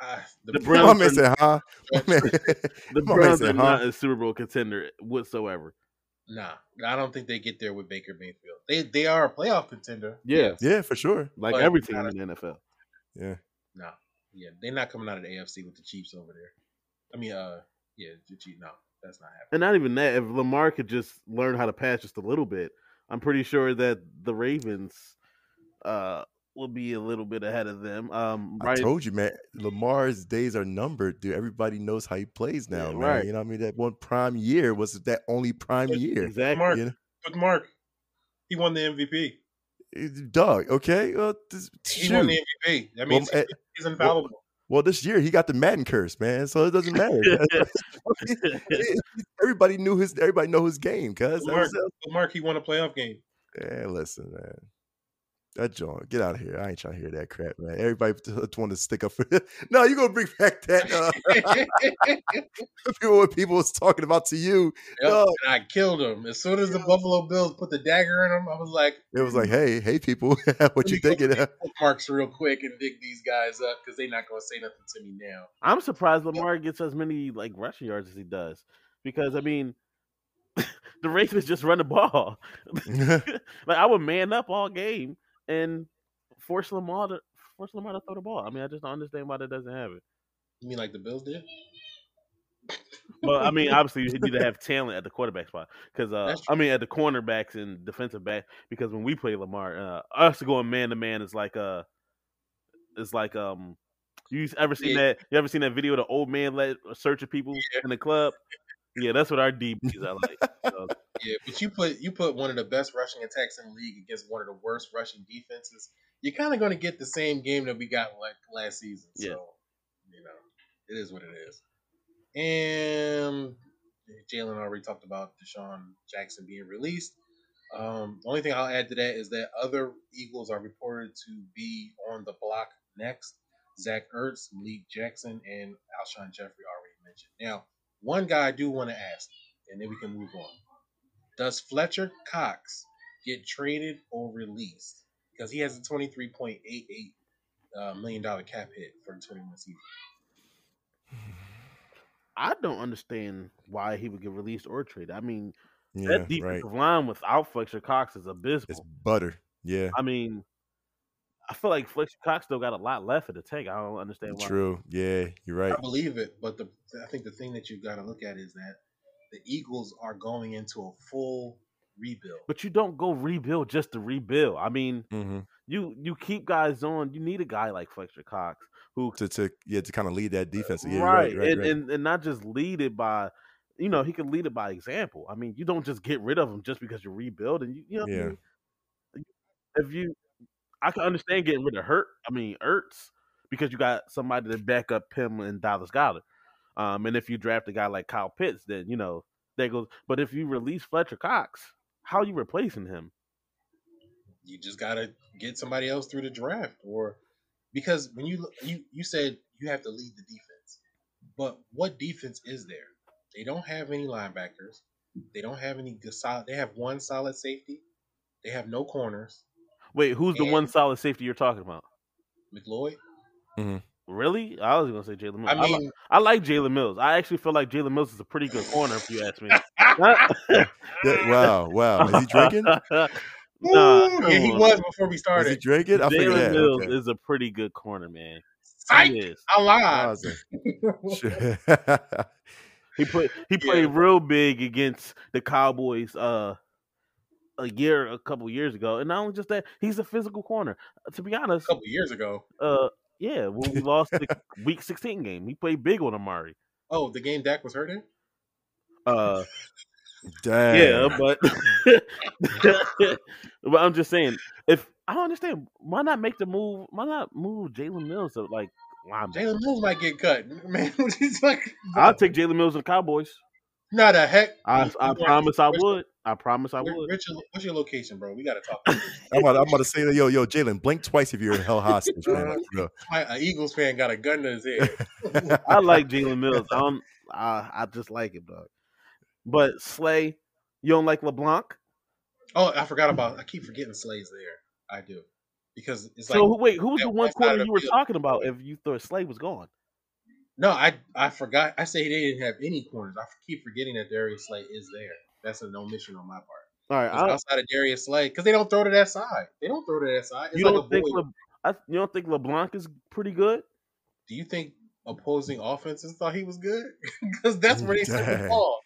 I, I, the, The My Browns man are- said, huh? The Browns said, are huh? not a Super Bowl contender whatsoever. Nah, I don't think they get there with Baker Mayfield. They they are a playoff contender. Yeah. Yeah, for sure. Like But every team not in the NFL. Yeah. Nah, yeah, they're not coming out of the AFC with the Chiefs over there. I mean, uh, yeah, the Chiefs. No, that's not happening. And not even that, if Lamar could just learn how to pass just a little bit, I'm pretty sure that the Ravens uh will be a little bit ahead of them. Um I told you, man. Lamar's days are numbered, dude. Everybody knows how he plays now, Yeah, man. right. You know what I mean? That one prime year was that only prime year. exactly. Mark, You know? Mark, he won the MVP. It's Dog, okay. Well, this, He won the MVP. That means Well, eh, he's infallible. well, this year he got the Madden curse, man. So it doesn't matter. everybody knew his. Everybody know his game, cuz. Mark, Mark, he won a playoff game. Yeah, listen, man. That John, get out of here. I ain't trying to hear that crap, man. Everybody want to stick up for it. No, you gonna bring back that uh, people what people was talking about to you. Yep, No. and I killed him as soon as the Buffalo Bills put the dagger in him. I was like, It was like, hey, hey, people, what you thinking? get bookmarks real quick and dig these guys up because they're not going to say nothing to me now. I'm surprised Lamar gets as many like rushing yards as he does. Because I mean the Ravens just run the ball. like I would man up all game and force Lamar to force Lamar to throw the ball. I mean, I just don't understand why that doesn't happen. You mean like the Bills did? Well, I mean, obviously you need to have talent at the quarterback spot because uh, I mean at the cornerbacks and defensive back because when we play Lamar, uh, us going man to man is like uh, it's like um, you ever seen Yeah. that? You ever seen that video of the old man let searching people Yeah. in the club? Yeah, that's what our DBs are like. So, Yeah, but you put you put one of the best rushing attacks in the league against one of the worst rushing defenses. You're kind of going to get the same game that we got like last season. So, Yeah. you know, it is what it is. And Jalen already talked about DeSean Jackson being released. Um, the only thing I'll add to that is that other Eagles are reported to be on the block next. Zach Ertz, Malik Jackson, and Alshon Jeffery already mentioned. Now, one guy I do want to ask, and then we can move on. Does Fletcher Cox get traded or released? Because he has a twenty-three point eight eight uh, million dollar cap hit for the twenty-one season. I don't understand why he would get released or traded. I mean, yeah, that right. line without Fletcher Cox is abysmal. It's butter. Yeah, I mean, I feel like Fletcher Cox still got a lot left in the tank. I don't understand why. true. Yeah, you're right. I believe it, but the I think the thing that you've got to look at is that the Eagles are going into a full rebuild. But you don't go rebuild just to rebuild. I mean, hmm you you keep guys on. You need a guy like Fletcher Cox who To to yeah to kind of lead that defense. Yeah, you're right, right, right, and, right. and and not just lead it by, you know, he can lead it by example. I mean, you don't just get rid of him just because you're rebuilding. You, you know, what I Yeah. mean? if you, I can understand getting rid of Ertz. I mean, Ertz because you got somebody to back up him and Dallas Goedert. Um, and if you draft a guy like Kyle Pitts, then you know there goes. But if you release Fletcher Cox, how are you replacing him? You just got to get somebody else through the draft, or because when you you you said you have to lead the defense, but what defense is there? They don't have any linebackers. They don't have any good solid. They have one solid safety. They have no corners. Wait, who's the one solid safety you're talking about? McLeod. Really? I was gonna say Jalen Mills. I I, li- mean, I like Jalen Mills. I actually feel like Jalen Mills is a pretty good corner, if you ask me. Yeah, wow, wow. Is he drinking? nah, yeah, he was before we Is he started. drinking? I figured Jalen. Mills Okay. is a pretty good corner, man. Psych! He is. I lied. He put he Yeah. played real big against the Cowboys uh a year, a couple years ago, and not only just that, he's a physical corner. Uh, To be honest, a couple years ago. uh, yeah, when we lost the Week 16 game, he played big on Amari. Oh, the game Dak was hurt in. Uh, Damn. yeah, but but I'm just saying, if I don't understand, why not make the move? Why not move Jalen Mills to like linebacker? Jalen Mills might get cut, man. He's like, I'll take Jalen Mills and the Cowboys. not a heck. I I promise I would. I promise I where- would. What's your, what's your location, bro? We gotta talk. I'm about, I'm about to say that, yo, yo, Jalen, blink twice if you're in hell hostage, man. Like, for real. My a Eagles fan got a gun to his head. I like Jalen Mills. I don't. I I just like it, dog. But Slay, you don't like LeBlanc. oh, I forgot about. I keep forgetting Slay's there. I do because it's like so who- wait, who was the one west side of corner you were field. talking about? If you thought Slay was gone, no, I I forgot. I say they didn't have any corners. I keep forgetting that Darius Slay is there. That's an omission on my part. All right, I, outside of Darius Slay, because they don't throw to that side. They don't throw to that side. It's you don't a think. Le, I, you don't think LeBlanc is pretty good? Do you think opposing offenses thought he was good? Because that's where they sent the Dang. ball.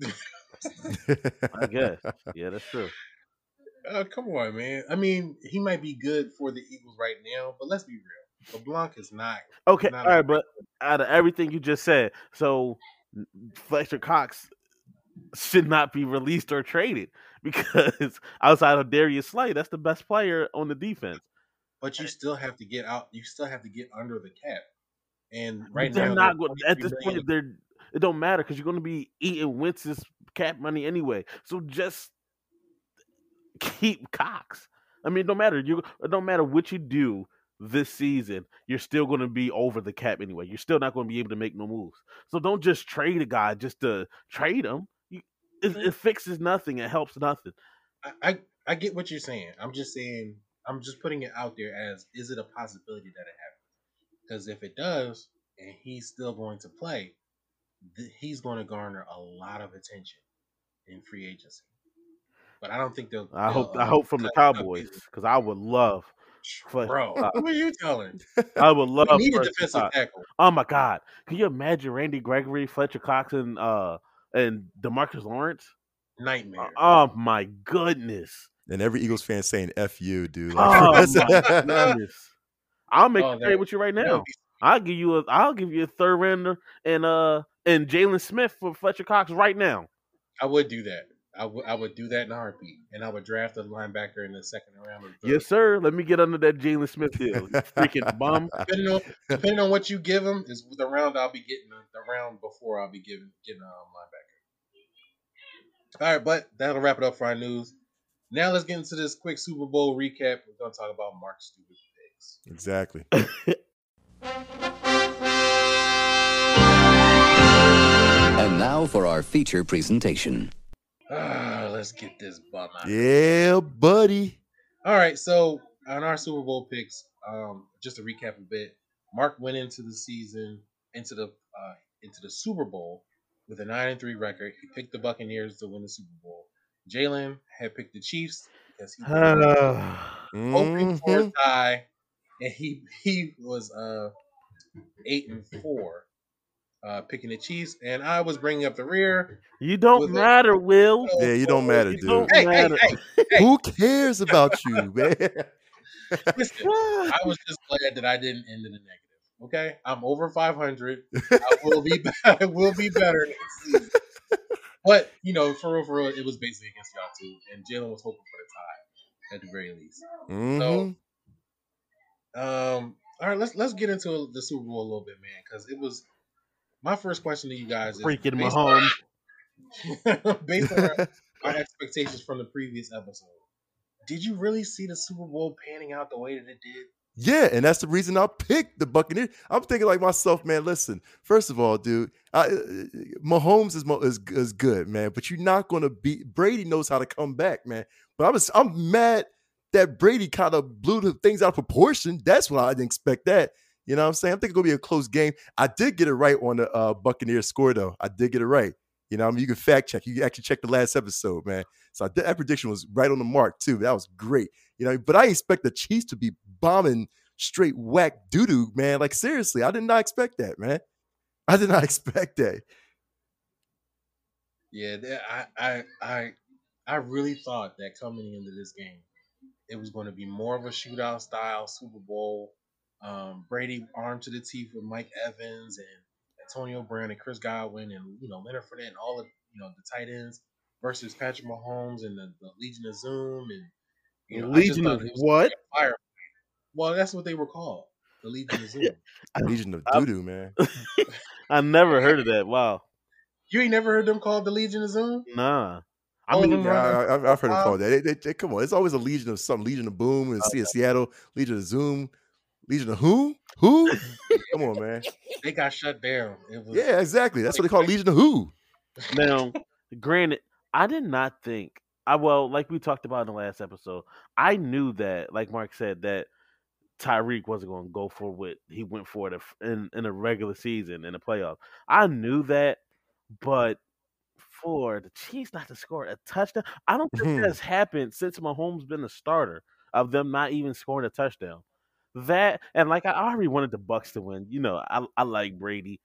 I guess. yeah, that's true. Uh, come on, man. I mean, he might be good for the Eagles right now, but let's be real. LeBlanc is not. Okay, Not all a- but out of everything you just said, so Fletcher Cox should not be released or traded because outside of Darius Slay, that's the best player on the defense. But you still have to get out. You still have to get under the cap. And right they're now, not they're going at this million. point. They're it don't matter because you're going to be eating Wentz's cap money anyway. So just keep Cox. I mean, it don't matter. You it don't matter what you do this season. You're still going to be over the cap anyway. You're still not going to be able to make no moves. So don't just trade a guy just to trade him. It, it fixes nothing. It helps nothing. I, I I get what you're saying. I'm just saying. I'm just putting it out there as is it a possibility that it happens? Because if it does, and he's still going to play, th- he's going to garner a lot of attention in free agency. But I don't think they'll. I hope they'll, I uh, hope from the Cowboys because I would love. Fletcher Bro, Cox. what are you telling? I would love. We need a defensive tackle. Oh my God! Can you imagine Randy Gregory, Fletcher Cox, and uh and Demarcus Lawrence? Nightmare. Oh my goodness! and every Eagles fan saying "f you," dude. Oh my goodness! I'll make Oh, a trade with you right now. I'll give you a I'll give you a third rounder and uh and Jaylon Smith for Fletcher Cox right now. I would do that. I would I would do that in a heartbeat, and I would draft a linebacker in the second round. Or the. Yes, sir. Let me get under that Jaylon Smith deal. You freaking bum. Depending on depending on what you give him is the round I'll be getting the round before I'll be giving getting a um, linebacker. All right, but that'll wrap it up for our news. Now let's get into this quick Super Bowl recap. We're gonna talk about Mark's stupid picks. exactly. And now for our feature presentation. Ah, let's get this bum out. Yeah, buddy. All right, so on our Super Bowl picks, um, just to recap a bit, Mark went into the season into the uh, into the Super Bowl with a nine and three record. He picked the Buccaneers to win the Super Bowl. Jalen had picked the Chiefs because he was hoping for a tie, and he he was uh eight and four, uh, picking the Chiefs, and I was bringing up the rear. You don't With a- matter, Will. Yeah, you don't matter, You dude. don't Hey, hey, matter. hey, hey! Who cares about you, man? Listen, I was just glad that I didn't end in the negative. Okay, I'm over 500. I will be. I will be better next season. But you know, for real, for real, it was basically against y'all too, and Jalen was hoping for the tie at the very least. Mhm. Um, all right, let's let's get into the Super Bowl a little bit, man, because it was my first question to you guys. Is Freaking based Mahomes. on- based on our, our expectations from the previous episode, did you really see the Super Bowl panning out the way that it did? Yeah, and that's the reason I picked the Buccaneers. I'm thinking like myself, man. Listen, first of all, dude, I, uh, Mahomes is, is is good, man. But you're not going to beat Brady. Knows how to come back, man. But I was I'm mad that Brady kind of blew the things out of proportion. That's why I didn't expect that. You know what I'm saying? I'm thinking it's gonna be a close game. I did get it right on the uh, Buccaneers score though. I did get it right. You know, I mean, you can fact check. You can actually check the last episode, man. So I did, that prediction was right on the mark too. That was great. You know, but I expect the Chiefs to be bombing straight whack doo doo, man. Like seriously, I did not expect that, man. I did not expect that. Yeah, I, I, I, I really thought that coming into this game, it was going to be more of a shootout style Super Bowl. Um, Brady armed to the teeth with Mike Evans and, and Antonio Brown and Chris Godwin and you know Leonard Fournette and all the you know the tight ends versus Patrick Mahomes and the, the Legion of Zoom and you know Legion of it what? fire. Well, that's what they were called, the Legion of Zoom. Legion of I- Doodoo, man. I never heard of that. Wow. you ain't never heard them called the Legion of Zoom? Nah. I All of mean, them Yeah, running I, I, I've heard them called that. They, they, they- come on, it's always a Legion of some Legion of Boom and Uh, Seattle, Legion of Zoom, Legion of who? Who? come on, man. They got shut down. It was Yeah, exactly. That's what they call Legion of Who. now, granted, I did not think. I well, like we talked about in the last episode, I knew that, like Mark said, that Tyreek wasn't going to go for what he went for it in in a regular season in the playoffs. I knew that, but for the Chiefs not to score a touchdown, I don't think Mhm. that's happened since Mahomes been a starter of them not even scoring a touchdown. That and like I already wanted the Bucks to win. You know, I I like Brady,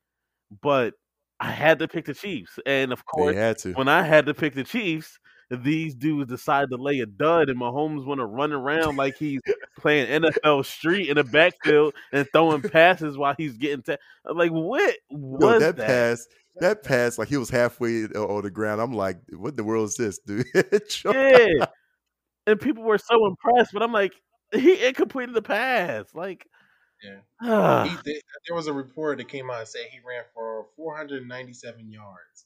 but I had to pick the Chiefs, and of course, had to. when I had to pick the Chiefs, these dudes decided to lay a dud, and Mahomes want to run around like he's playing NFL Street in the backfield and throwing passes while he's getting. Ta- like what Yo, was that, that? pass, that pass, like he was halfway on the ground. I'm like, what in the world is this, dude? Yeah, and people were so impressed, but I'm like, he completed the pass. Like, Yeah. ah, He, they, there was a report that came out and said he ran for 497 yards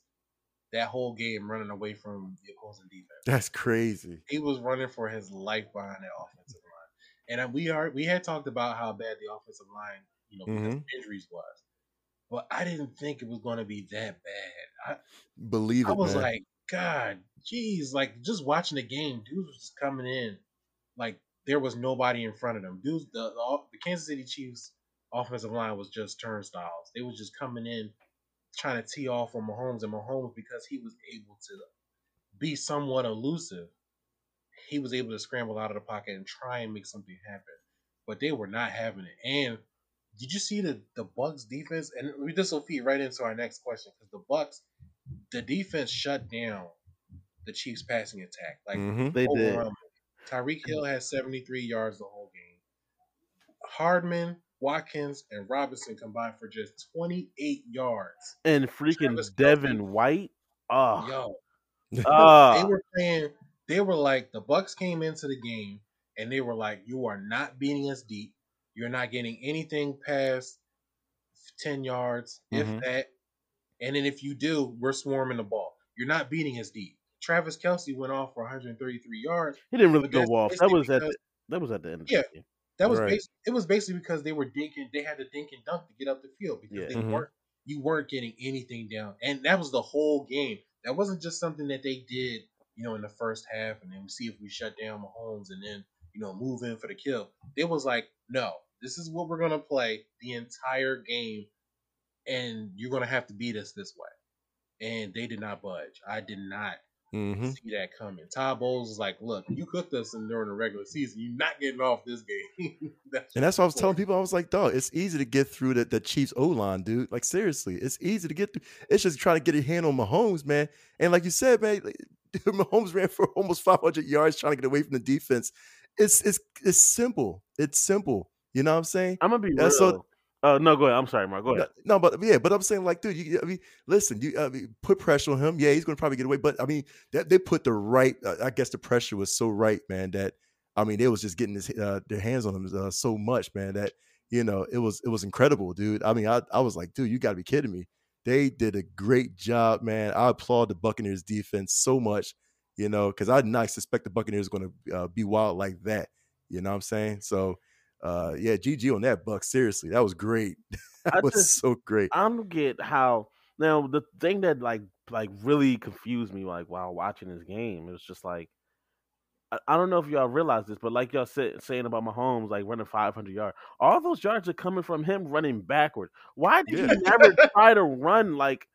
that whole game running away from the opposing defense. That's crazy. He was running for his life behind that offensive line. And uh, we are we had talked about how bad the offensive line, you know, because of injuries was. But I didn't think it was going to be that bad. I, Believe it, I was man. like, God, geez, like just watching the game, dudes was just coming in like there was nobody in front of them. Dudes, the the, the Kansas City Chiefs offensive line was just turnstiles. They was just coming in trying to tee off on Mahomes and Mahomes because he was able to be somewhat elusive. He was able to scramble out of the pocket and try and make something happen. But they were not having it. And did you see the the Bucks defense? And we this will feed right into our next question because the Bucks, the defense shut down the Chiefs passing attack. Like Mhm. they did. Overwhelming. Tyreek mm. Hill had 73 yards the whole game. Hardman, Watkins, and Robinson combined for just 28 yards. And freaking Travis Kelce. Devin White. Oh, Yo, they were ah. playing. They were like the Bucks came into the game and they were like, "You are not beating us deep. You're not getting anything past 10 yards, Mhm. if mm-hmm. that. And then if you do, we're swarming the ball. You're not beating us deep." Travis Kelce went off for 133 yards. he didn't really go off. That was at the, that was at the end. Of Yeah. the game. That was Right. bas- it was basically because they were dinking. They had to dink and dunk to get up the field because Yeah. they Mhm. weren't. You weren't getting anything down, and that was the whole game. That wasn't just something that they did, you know, in the first half, and then see if we shut down Mahomes, and then you know move in for the kill. It was like, no, this is what we're gonna play the entire game, and you're gonna have to beat us this way. And they did not budge. I did not Mhm. see that coming. Todd Bowles was like, "Look, you cooked us in during the regular season. You're not getting off this game." that's And that's what I was telling people. I was like, dog, it's easy to get through the, the Chiefs O line, dude. Like, seriously, it's easy to get through. It's just trying to get a hand on Mahomes, man. And like you said, man, like, dude, Mahomes ran for almost 500 yards trying to get away from the defense. It's it's it's simple. It's simple. You know what I'm saying? I'm gonna be That's real. so- Oh no, go ahead. I'm sorry, Mark. Go No, ahead. no, but yeah, but I'm saying like, dude, you, I mean, listen, you I mean, put pressure on him. Yeah, he's going to probably get away, but I mean, that they put the right. Uh, I guess the pressure was so right, man. That I mean, they was just getting his, uh, their hands on him uh, so much, man. That you know, it was it was incredible, dude. I mean, I I was like, dude, you got to be kidding me. They did a great job, man. I applaud the Buccaneers defense so much, you know, because I did not suspect the Buccaneers going to uh, be wild like that. You know what I'm saying? So, uh, yeah, GG on that, Buck. Seriously, that was great. that I was just- so great. I don't get how now the thing that like like really confused me like while watching this game it was just like I, I don't know if y'all realize this, but like y'all said saying about Mahomes like running 500 yards, all those yards are coming from him running backward. Why did Yeah. he never try to run like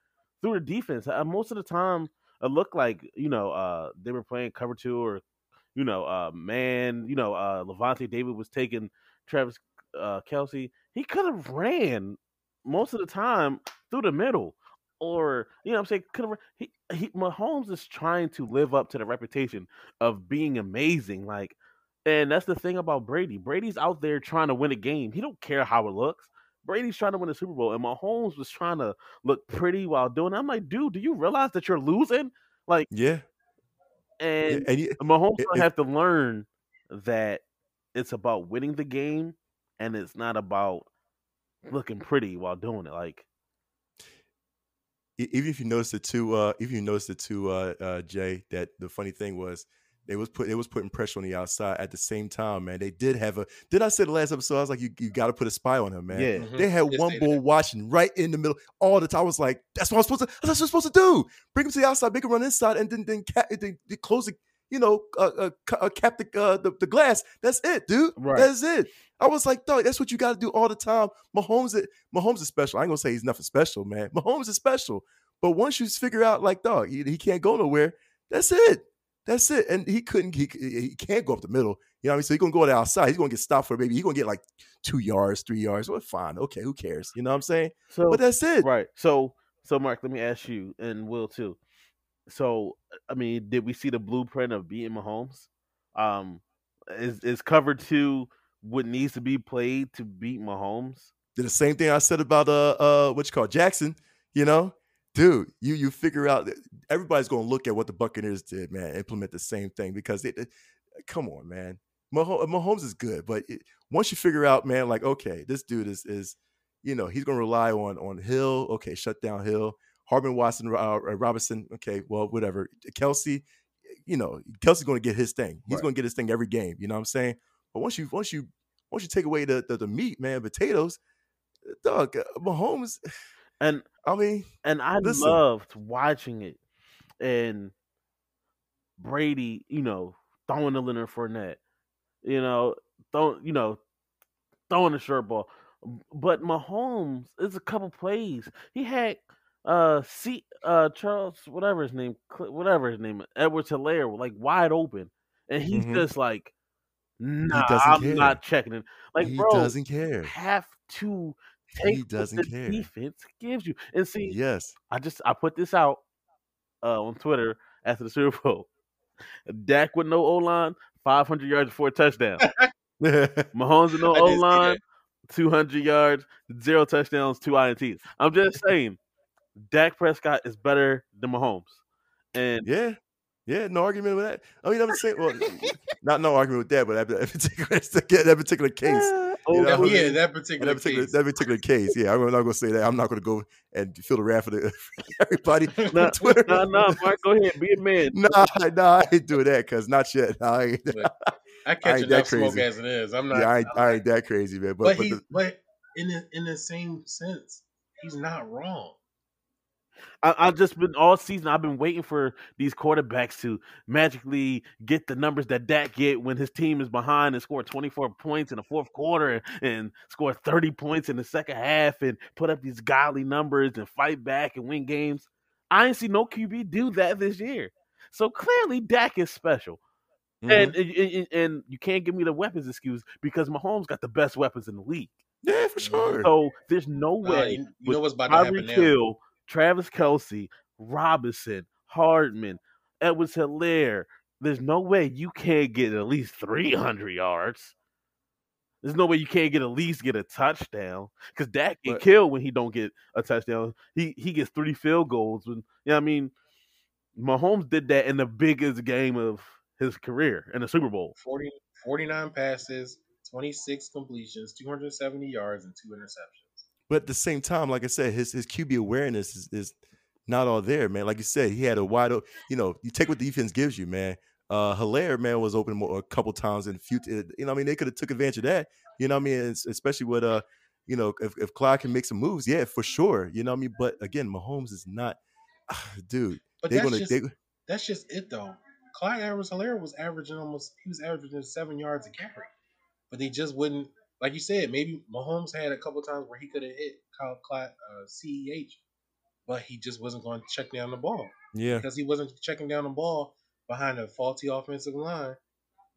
through the defense? Uh, most of the time, it looked like you know uh, they were playing cover two or you know uh, man, you know uh, Lavonte David was taking Travis uh, Kelce. He could have ran most of the time through the middle. Or you know, what I'm saying could have he, he Mahomes is trying to live up to the reputation of being amazing. Like, and that's the thing about Brady. Brady's out there trying to win a game. He don't care how it looks. Brady's trying to win a Super Bowl, and Mahomes was trying to look pretty while doing. It. I'm like, dude, do you realize that you're losing? Like, Yeah, and and you, Mahomes if- gonna have to learn that it's about winning the game, and it's not about looking pretty while doing it. Like, even if you notice the two, uh, if you notice the two, uh, uh, Jay, that the funny thing was they was put, they was putting pressure on the outside at the same time, man. They did have a. Did I say the last episode? I was like, you, you got to put a spy on him, man. yeah, Mhm. They had Did one say bull that. watching right in the middle all the time. I was like, that's what I'm supposed to. That's what I'm supposed to do. Bring him to the outside, make him run inside, and then then, ca- then, then close the, you know, uh, uh, uh, cap the, uh, the the glass. That's it, dude. Right. That's it. I was like, dog, that's what you got to do all the time. Mahomes, is- Mahomes is special. I ain't gonna say he's nothing special, man. Mahomes is special, but once you figure out, like, dog, he, he can't go nowhere. That's it. That's it. And he couldn't. He, he can't go up the middle. You know what I mean? So he's gonna go to the outside. He's gonna get stopped for maybe. He's gonna get like two yards, three yards. Well, fine. Okay, who cares? You know what I'm saying? so But that's it. right. So, so Mark, let me ask you, and Will too. So, I mean, did we see the blueprint of beating Mahomes? Um, is is cover two what needs to be played to beat Mahomes? Did the same thing I said about uh uh what you call Jackson. You know, dude, you you figure out everybody's gonna look at what the Buccaneers did, man. Implement the same thing because they, they- come on, man. Mahomes, Mahomes is good, but it, once you figure out, man, like okay, this dude is is you know he's gonna rely on on Hill. Okay, shut down Hill. Hardman Watson, uh, Robinson. Okay, well, whatever. Kelce, you know, Kelce's gonna get his thing. He's Right. gonna get his thing every game. You know what I'm saying? But once you once you once you take away the the, the meat, man, potatoes, dog, uh, Mahomes. And I mean, and I Listen. loved watching it, and Brady, you know, throwing the Leonard Fournette, you know, throwing, you know, throwing the short ball. But Mahomes is a couple plays. He had uh C uh Charles whatever his name whatever his name Edwards Helaire like wide open, and he's Mhm. just like, nah, I'm care. not checking it. Like, he bro, doesn't care. have to take He what doesn't the care. defense gives you. And see, Yes. I just I put this out uh, on Twitter after the Super Bowl. Dak with no O line, five hundred yards for a touchdown. Mahomes with no O line two hundred yards, zero touchdowns, two ints. I'm just saying, Dak Prescott is better than Mahomes, and yeah. Yeah, no argument with that. I mean, I'm saying, well, not no argument with that, but that, that particular that particular case, eh, oh, You know, Yeah, I mean? that particular, that particular case. That particular case. Yeah, I'm not going to say that. I'm not going to go and feel the wrath of the, everybody nah, on Twitter. nah, nah, Mark, go ahead, be a man. Nah, nah, I ain't doing that because not yet. Nah, I ain't, I catch ain't enough that smoke crazy. as it is. I'm not. yeah, I ain't, I'm I not- ain't that crazy, man. But but but, he's the, but in the, in the same sense, he's not wrong. I, I've just been all season. I've been waiting for these quarterbacks to magically get the numbers that Dak get when his team is behind and score 24 points in the fourth quarter and score 30 points in the second half and put up these godly numbers and fight back and win games. I ain't see no QB do that this year. So clearly, Dak is special, Mhm. and, and and and you can't give me the weapons excuse because Mahomes got the best weapons in the league. yeah, for sure. So there's no Uh, way you, you know what's about to happen Tyreek now. Hill, Travis Kelce, Robinson, Hardman, Edwards Helaire. There's no way you can't get at least 300 yards. There's no way you can't get at least get a touchdown because Dak can But- kill when he don't get a touchdown. He he gets three field goals. When, you know what I mean, Mahomes did that in the biggest game of his career in the Super Bowl. 40, 49 passes, 26 completions, 270 yards, and two interceptions. But at the same time, like I said, his his QB awareness is, is not all there, man. Like you said, he had a wide open. You know, you take what the defense gives you, man. Uh, Helaire, man, was open more, a couple times in few. You know, I mean, they could have took advantage of that. You know, what I mean, Es- especially with uh, you know, if if Clyde can make some moves, yeah, for sure. You know, what I mean, but again, Mahomes is not, dude. But They're that's gonna just they, that's just it though. Clyde Edwards Helaire was averaging almost he was averaging seven yards a carry. But they just wouldn't like you said, maybe Mahomes had a couple times where he could have hit Kyle Clyde uh, CEH, but he just wasn't going to check down the ball. yeah, Because he wasn't checking down the ball behind a faulty offensive line.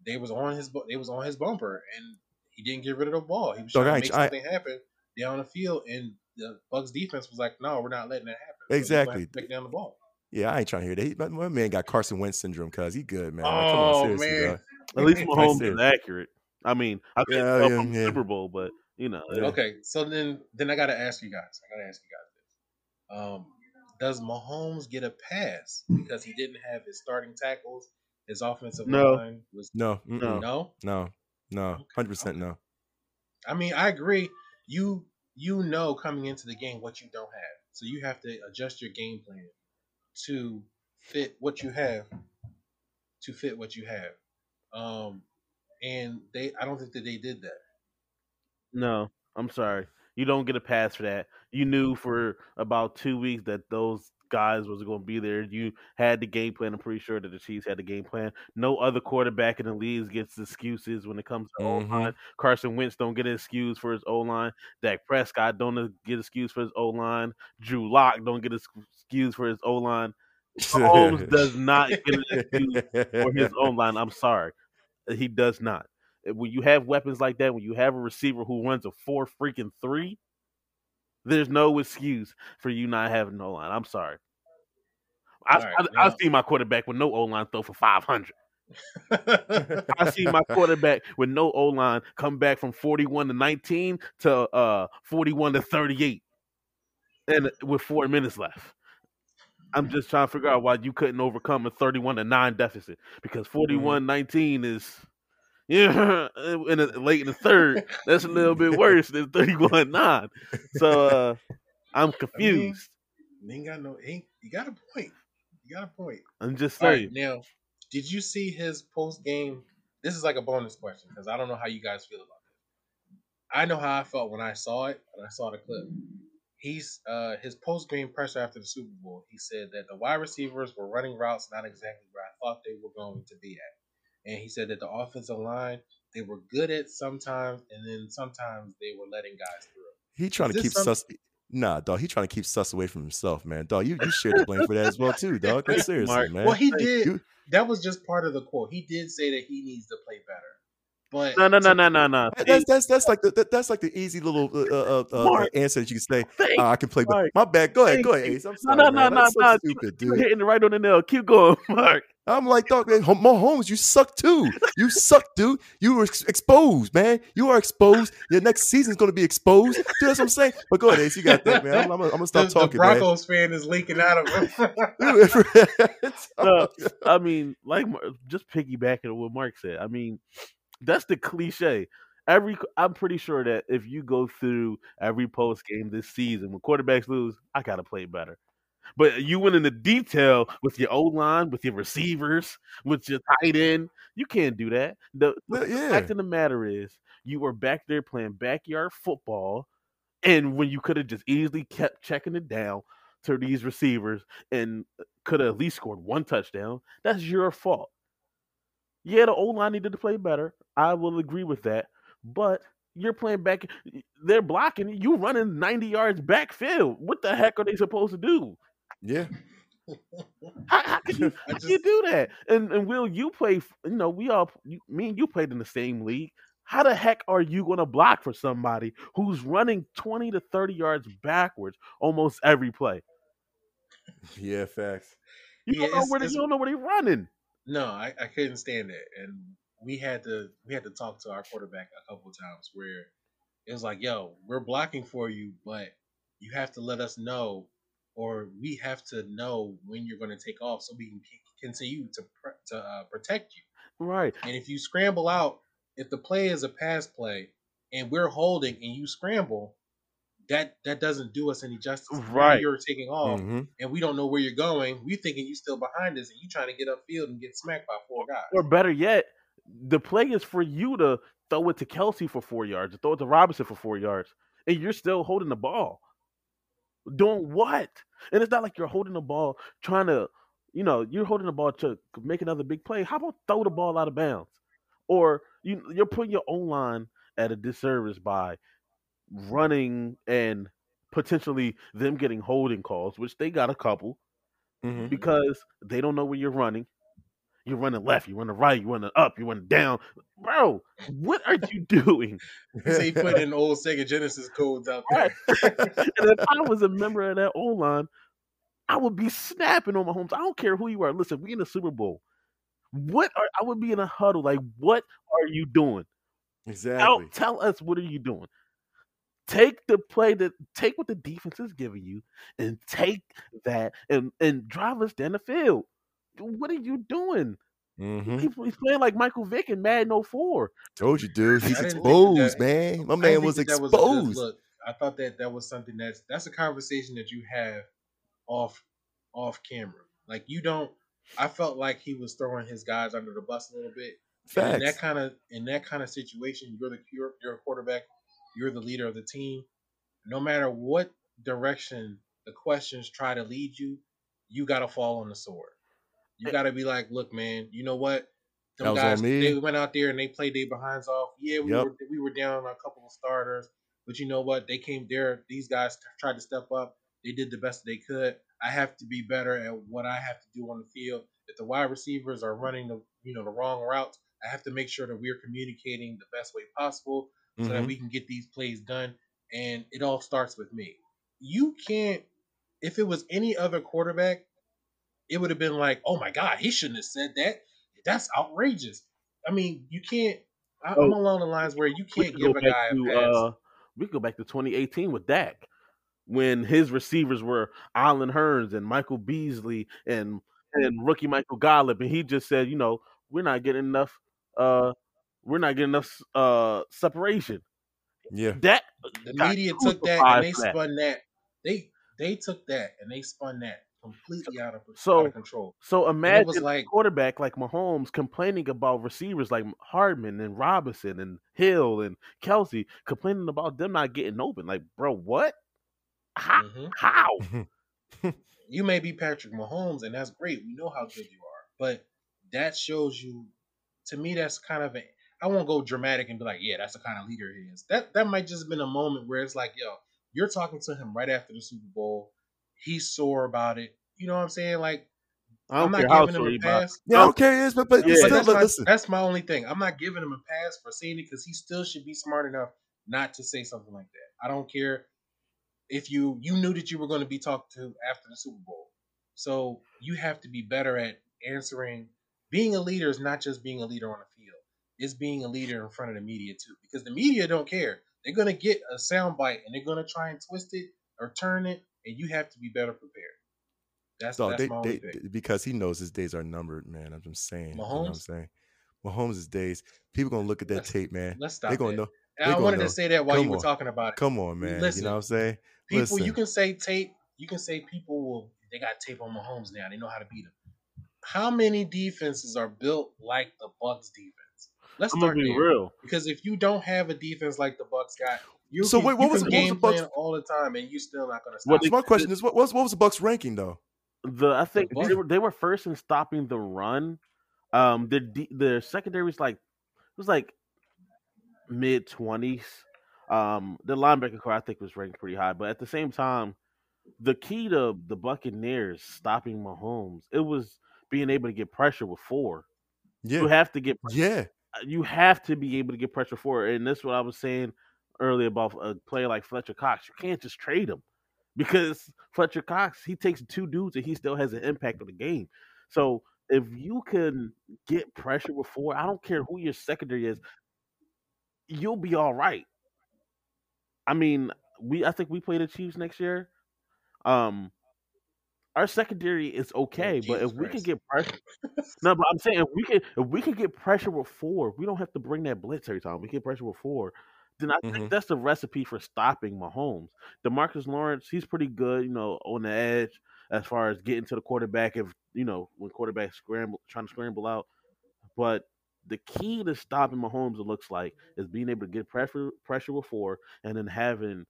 They was on his they was on his bumper and he didn't get rid of the ball. He was Dog, trying I to ain't- make I- something happen down the field and the Bucks defense was like, No, we're not letting that happen. So he's gonna have to Exactly. Check down the ball. yeah. I ain't trying to hear that. He, my, my man got Carson Wentz syndrome because he good, man. Like, come on, Oh seriously, man. dog. At least Mahomes is accurate. I mean, I couldn't Yeah, tell yeah, from yeah. Super Bowl, but You know, Yeah. Okay, so then then I gotta ask you guys. I gotta ask you guys this. Um, does Mahomes get a pass because he didn't have his starting tackles? His offensive No. line was No, mm-mm. no. no, no, hundred percent no. I mean, I agree. You you know coming into the game what you don't have, so you have to adjust your game plan to fit what you have. To fit what you have, um, and they I don't think that they did that. No, I'm sorry. You don't get a pass for that. You knew for about two weeks that those guys was going to be there. You had the game plan. I'm pretty sure that the Chiefs had the game plan. No other quarterback in the league gets excuses when it comes to O Mhm. line. Carson Wentz don't get an excuse for his O line. Dak Prescott don't get excuse for his O line. Drew Lock don't get an excuse for his O line. Mahomes does not get an excuse for his own line. I'm sorry, he does not. When you have weapons like that, when you have a receiver who runs a four freaking three, there's no excuse for you not having no line. I'm sorry. I right, I, I see my quarterback with no O line throw for 500. I see my quarterback with no O line come back from 41 to 19 to uh 41 to 38, and with four minutes left. I'm just trying to figure out why you couldn't overcome a 31 to 9 deficit because 41 19 is yeah in the, late in the third that's a little bit worse than 31 9 so uh I'm confused He ain't got no. Ain't, you got a point. You got a point. I'm just saying right, now, did you see his post game? This is like a bonus question because I don't know how you guys feel about it. I know how I felt when I saw it and I saw the clip. He's uh his post game presser after the Super Bowl. He said that the wide receivers were running routes not exactly where I thought they were going to be at, and he said that the offensive line they were good at sometimes, and then sometimes they were letting guys through. He trying Is to keep some- sus. Nah, dog. He trying to keep sus away from himself, man. Dog, you you share the blame for that as well too, dog. Like, seriously, Mark. man. Well, he did. you. That was just part of the quote. He did say that he needs to play better, but no no no no no no That's that's that's like the that- that's like the easy little uh, uh, uh, uh, answer that you can say. Thank "Ah, I can play, but Mark. my bad. Go ahead, go ahead. Ace. I'm sorry, no no man. no That's so no stupid, you're hitting right on the nail keep going Mark I'm like, dog, man, Hom- Mahomes, you suck too. You suck, dude. You were ex- exposed, man. You are exposed. Your next season's gonna be exposed. Dude, that's what I'm saying. But go ahead, Ace. You got that, man. I'm, I'm, gonna- I'm gonna stop the talking, man. Broncos fan is leaking out of him. No, I mean, like just piggybacking on what Mark said. I mean, that's the cliche. Every I'm pretty sure that if you go through every post game this season, when quarterbacks lose, I gotta play better. But you went into detail with your O line, with your receivers, with your tight end. You can't do that. The, the yeah. fact of the matter is, you were back there playing backyard football, and when you could have just easily kept checking it down to these receivers and uh, could have at least scored one touchdown, that's your fault. Yeah, the O line needed to play better. I will agree with that. But you're playing back. They're blocking. You running 90 yards backfield. What the heck are they supposed to do? Yeah. How, how can you, how can you do that? And and Will, you play? You know, we all, you, me and you played in the same league. How the heck are you going to block for somebody who's running 20 to 30 yards backwards almost every play? Yeah, facts. You Yeah, don't know where they, you don't know where they're running. No, I, I couldn't stand it, and we had to we had to talk to our quarterback a couple times where it was like, "Yo, we're blocking for you, but you have to let us know, or we have to know when you're going to take off, so we can continue to pr- to uh, protect you." Right. And if you scramble out, if the play is a pass play and we're holding and you scramble, that that doesn't do us any justice. Now Right. You're taking off Mhm. and we don't know where you're going. We thinking you're still behind us and you trying to get upfield and get smacked by four guys. Or better yet, the play is for you to throw it to Kelce for four yards, throw it to Robinson for four yards, and you're still holding the ball. Doing what? And it's not like you're holding the ball trying to, you know, you're holding the ball to make another big play. How about throw the ball out of bounds? Or you you're putting your own line at a disservice by running and potentially them getting holding calls, which they got a couple Mhm. because they don't know where you're running. You're running left, you're running right, you're running up, you're running down. Bro, what are you doing? He say he put in old Sega Genesis codes out there. and if I was a member of that O line, I would be snapping on Mahomes. I don't care who you are. Listen, we in the Super Bowl. What are I would be in a huddle like? What are you doing? Exactly. Tell, tell us what are you doing? Take the play that take what the defense is giving you and take that and and drive us down the field. What are you doing? Mhm. He's, he's playing like Michael Vick in Madden 04. Told you, dude. He's I didn't think exposed, that- man. My man was think that was exposed. look. I thought that that was something that's that's a conversation that you have off off camera. Like you don't. I felt like he was throwing his guys under the bus a little bit. And in that kind of in that kind of situation, you're the you're, you're a quarterback. You're the leader of the team. No matter what direction the questions try to lead you, you got to fall on the sword. You got to be like, look, man. You know what? That Them on guys, me. they went out there and they played their behinds off. Yeah, we Yep. were we were down a couple of starters, but you know what? They came there. These guys t- tried to step up. They did the best they could. I have to be better at what I have to do on the field. If the wide receivers are running the you know the wrong routes, I have to make sure that we're communicating the best way possible so that Mhm. we can get these plays done. And it all starts with me. You can't. If it was any other quarterback, it would have been like, oh my god, he shouldn't have said that. That's outrageous. I mean, you can't. I- I'm Oh, along the lines where you can't give a guy back a pass. uh, we go back to 2018 with Dak when his receivers were Allen Hurns and Michael Beasley and and rookie Michael Gallup, and he just said, you know, we're not getting enough. Uh, we're not getting enough uh separation. Yeah. That the media took that and they that. spun that. They they took that and they spun that completely out of So- out of control. So was imagine like- a quarterback like Mahomes complaining about receivers like Hardman and Robinson and Hill and Kelce complaining about them not getting open. Like, bro, what? How? Mhm. How? You may be Patrick Mahomes, and that's great. We know how good you are, but that shows you. To me, that's kind of a. I won't go dramatic and be like, yeah, that's the kind of leader he is. That that might just have been a moment where it's like, yo, you're talking to him right after the Super Bowl. He's sore about it. You know what I'm saying? Like, I I'm not giving him a pass. Yeah, okay, yes, but but Yeah. But still, that's, look, my, listen. that's my only thing. I'm not giving him a pass for saying it because he still should be smart enough not to say something like that. I don't care if you you knew that you were going to be talked to after the Super Bowl. So you have to be better at answering. Being a leader is not just being a leader on the field. It's being a leader in front of the media too, because the media don't care. They're going to get a soundbite and they're going to try and twist it or turn it, and you have to be better prepared. That's Dog, that's they, my they, thing. because he knows his days are numbered, man. I'm just saying. You know I'm saying? Mahomes' days. People gonna look at that Let's- tape, man. Let's stop. They're gonna that. know. They I wanted know. to say that while Come you were on. talking about it. Come on, man. Listen, you know what I'm saying? People, you can say tape. You can say people will. They got tape on Mahomes now. They know how to beat him. How many defenses are built like the Bucs defense? Let's I'm gonna start be there. real. Because if you don't have a defense like the Bucs got, you So can, wait, what you was can it- what was the Bucs- all the time, and you still not gonna What stop. So my question is, what was what was the Bucs ranking though? The I think Bucs- they were they were first in stopping the run. Um, the the, the secondary was like it was like mid twenties. Um, the linebacker core I think was ranked pretty high, but at the same time, the key to the Buccaneers stopping Mahomes it was being able to get pressure with four. Yeah. You have to get yeah. You have to be able to get pressure for it. And that's what I was saying earlier about a player like Fletcher Cox. You can't just trade him because Fletcher Cox, he takes two dudes and he still has an impact on the game. So if you can get pressure before, I don't care who your secondary is, you'll be all right. I mean, we I think we play the Chiefs next year. Um our secondary is okay, but Jesus if we can get pressure no, but I'm saying if we can if we can get pressure with four, we don't have to bring that blitz every time. We get pressure with four. Then I Mhm. think that's the recipe for stopping Mahomes. Demarcus Lawrence, he's pretty good, you know, on the edge as far as getting to the quarterback if you know when quarterbacks scramble trying to scramble out. But the key to stopping Mahomes, it looks like, is being able to get pressure pressure with four and then having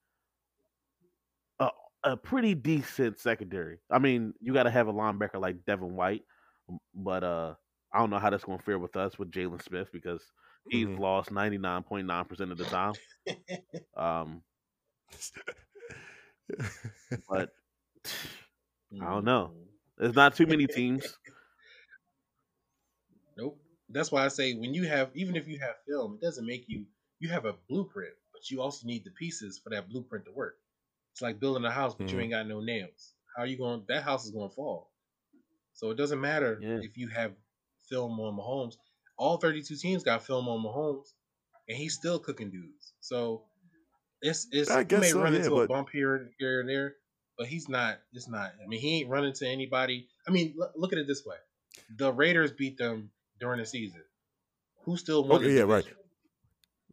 a pretty decent secondary. I mean, you got to have a linebacker like Devin White, but uh, I don't know how that's going to fare with us with Jaylon Smith because he's Mhm. lost ninety nine point nine percent of the time. Um, but I don't know. There's not too many teams. Nope. That's why I say when you have, even if you have film, it doesn't make you. You have a blueprint, but you also need the pieces for that blueprint to work. It's like building a house, but you Mhm. ain't got no nails. How are you going? That house is going to fall. So it doesn't matter Yeah. if you have film on Mahomes. All 32 teams got film on Mahomes, and he's still cooking dudes. So It's it's I guess may so, run yeah, into a bump here here and there, but he's not. It's not. I mean, he ain't running to anybody. I mean, look, look at it this way: the Raiders beat them during the season. Who still won? Okay, yeah, right.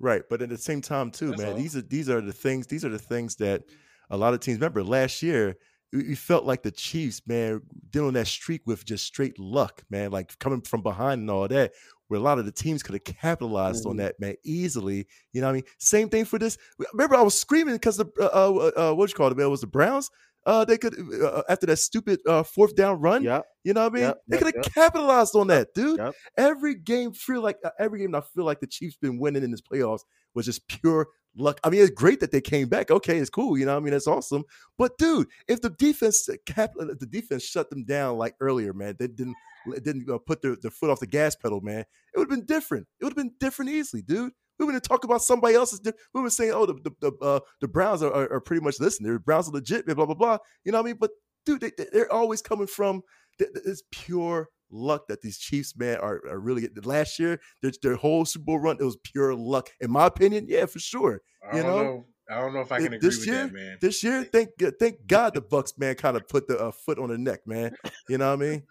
Right, but at the same time, too, That's man, all. these are these are the things. These are the things that a lot of teams remember. Last year, we, felt like the Chiefs, man, dealing that streak with just straight luck, man, like coming from behind and all that. Where a lot of the teams could have capitalized on Mhm. that, man, easily. You know what I mean? Same thing for this. Remember, I was screaming because the uh, uh, uh, what you call it, man? Was the Browns? Uh, they could uh, after that stupid uh, fourth down run. Yeah, You know what I mean? Yep, they yep, could have yep. capitalized on that, dude. Every game feel like uh, every game I feel like the Chiefs been winning in this playoffs was just pure luck. I mean, it's great that they came back. Okay, it's cool. You know, I mean, that's awesome. But dude, if the defense cap, if the defense shut them down like earlier, man, they didn't didn't uh, put their, their foot off the gas pedal, man. It would have been different. It would have been different easily, dude. We would have talked about somebody else's. We were saying, oh, the the the, uh, the Browns are, are, are pretty much listen. The Browns are legit, blah blah blah. You know what I mean? But dude, they, they- they're always coming from th- th- it's pure luck that these Chiefs, man, are, are really. Last year, their, their whole Super Bowl run, it was pure luck, in my opinion. Yeah, for sure. I You know? know. I don't know if I Th- can agree this with year, that, man. this year, thank thank God the Bucs, man, kind of put the uh, foot on the neck, man. You know what I mean?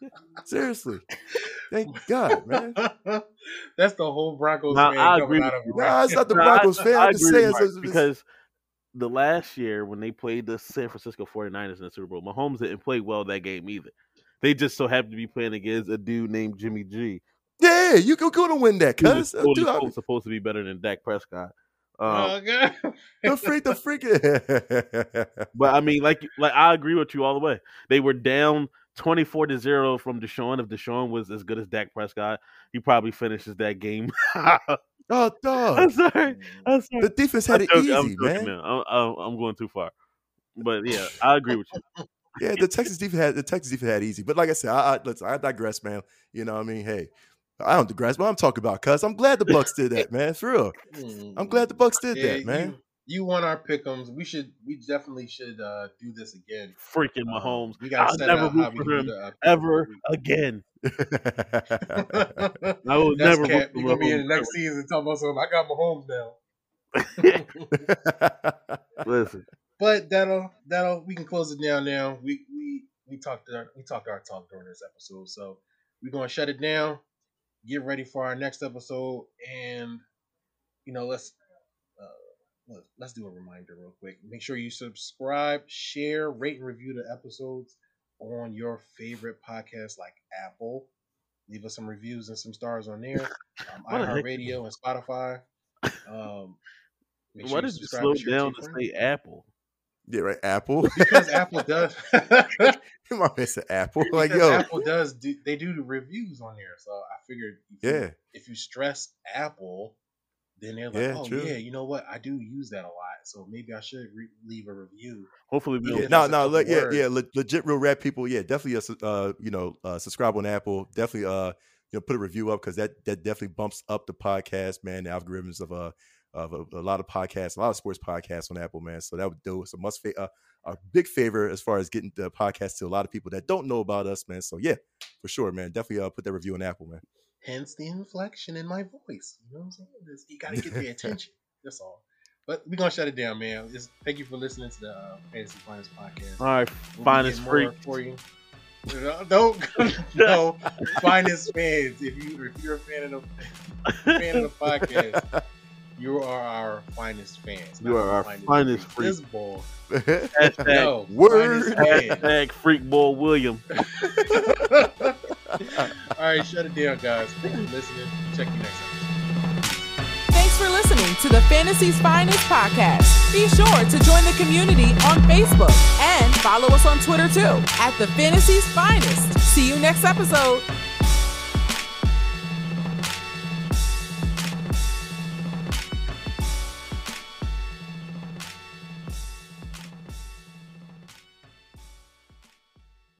Seriously, thank God, man. That's the whole Broncos Now, fan I agree out of. Nah, it's not the No, I- Broncos fan. I I'm just agree saying with it's- because the last year when they played the San Francisco 49ers in the Super Bowl, Mahomes didn't play well that game either. They just so happened to be playing against a dude named Jimmy G. yeah, you go go to win that, Who was cuz. Quote dude, I'm supposed to be better than Dak Prescott. Um, oh god. the freak, the freak. But I mean, like, like I agree with you all the way. They were down twenty four to zero from Deshaun. If Deshaun was as good as Dak Prescott, he probably finishes that game. oh, dog. I'm sorry. I'm sorry. The defense had I'm it joking, I'm easy, joking man. now. I'm, I'm, I'm going too far. But yeah, I agree with you. Yeah, the Texas defense had the Texas defense had easy. But like I said, I, I listen, I digress, man. You know what I mean? Hey, I don't digress, but I'm talking about cuz I'm glad the Bucs did that, man. For real. I'm glad the Bucs did Yeah, that, man. You, you won our pick'ems. We should. We definitely should uh, do this again. Freaking Um, Mahomes. we gotta I'll never out root for him the, uh, ever again. I will That's never cap. root for You're gonna be in the next season talking about something. I got Mahomes now. Listen, But that'll that'll we can close it down now. We we we talked our we talked our talk during this episode, so we're gonna shut it down. Get ready for our next episode, and you know let's uh, let- let's do a reminder real quick. Make sure you subscribe, share, rate, and review the episodes on your favorite podcast like Apple. Leave us some reviews and some stars on there. Um, iHeartRadio and Spotify. Um, why you did you slow and share to down to friends say Apple? Yeah, right. Apple. because Apple does. My man said Apple. Like, because yo, Apple does do they do the reviews on there, so I figured if you, yeah. if you stress Apple, then they're like, Yeah, oh true. yeah, you know what, I do use that a lot, so maybe I should re- leave a review. Hopefully, we Yeah, Yeah, don't. no, no, le- yeah, yeah, le- legit real rap people. Yeah, definitely, uh, uh, you know, uh, subscribe on Apple. Definitely, uh, you know, put a review up because that that definitely bumps up the podcast, man. The algorithms of uh of a, a lot of podcasts, a lot of sports podcasts on Apple, man. So that would do us a must fa- uh, a big favor as far as getting the podcast to a lot of people that don't know about us, man. So yeah, for sure, man. Definitely uh, put that review on Apple, man. Hence the inflection in my voice. You know what I'm saying? This- You got to get the attention. That's all. But we're gonna shut it down, man. Just thank you for listening to the uh, Fantasy's Finest podcast. All right, We'll be finest getting freak. for you. Don't no finest fans. If you if you're a fan of the fan of the podcast, you are our finest fans. You are our finest freak. This ball. Hashtag, No, Word. finest hashtag freak boy William. All right, shut it down, guys. Thanks for listening. Check you next episode. Thanks for listening to the Fantasy's Finest podcast. Be sure to join the community on Facebook and follow us on Twitter too at the Fantasy's Finest. See you next episode.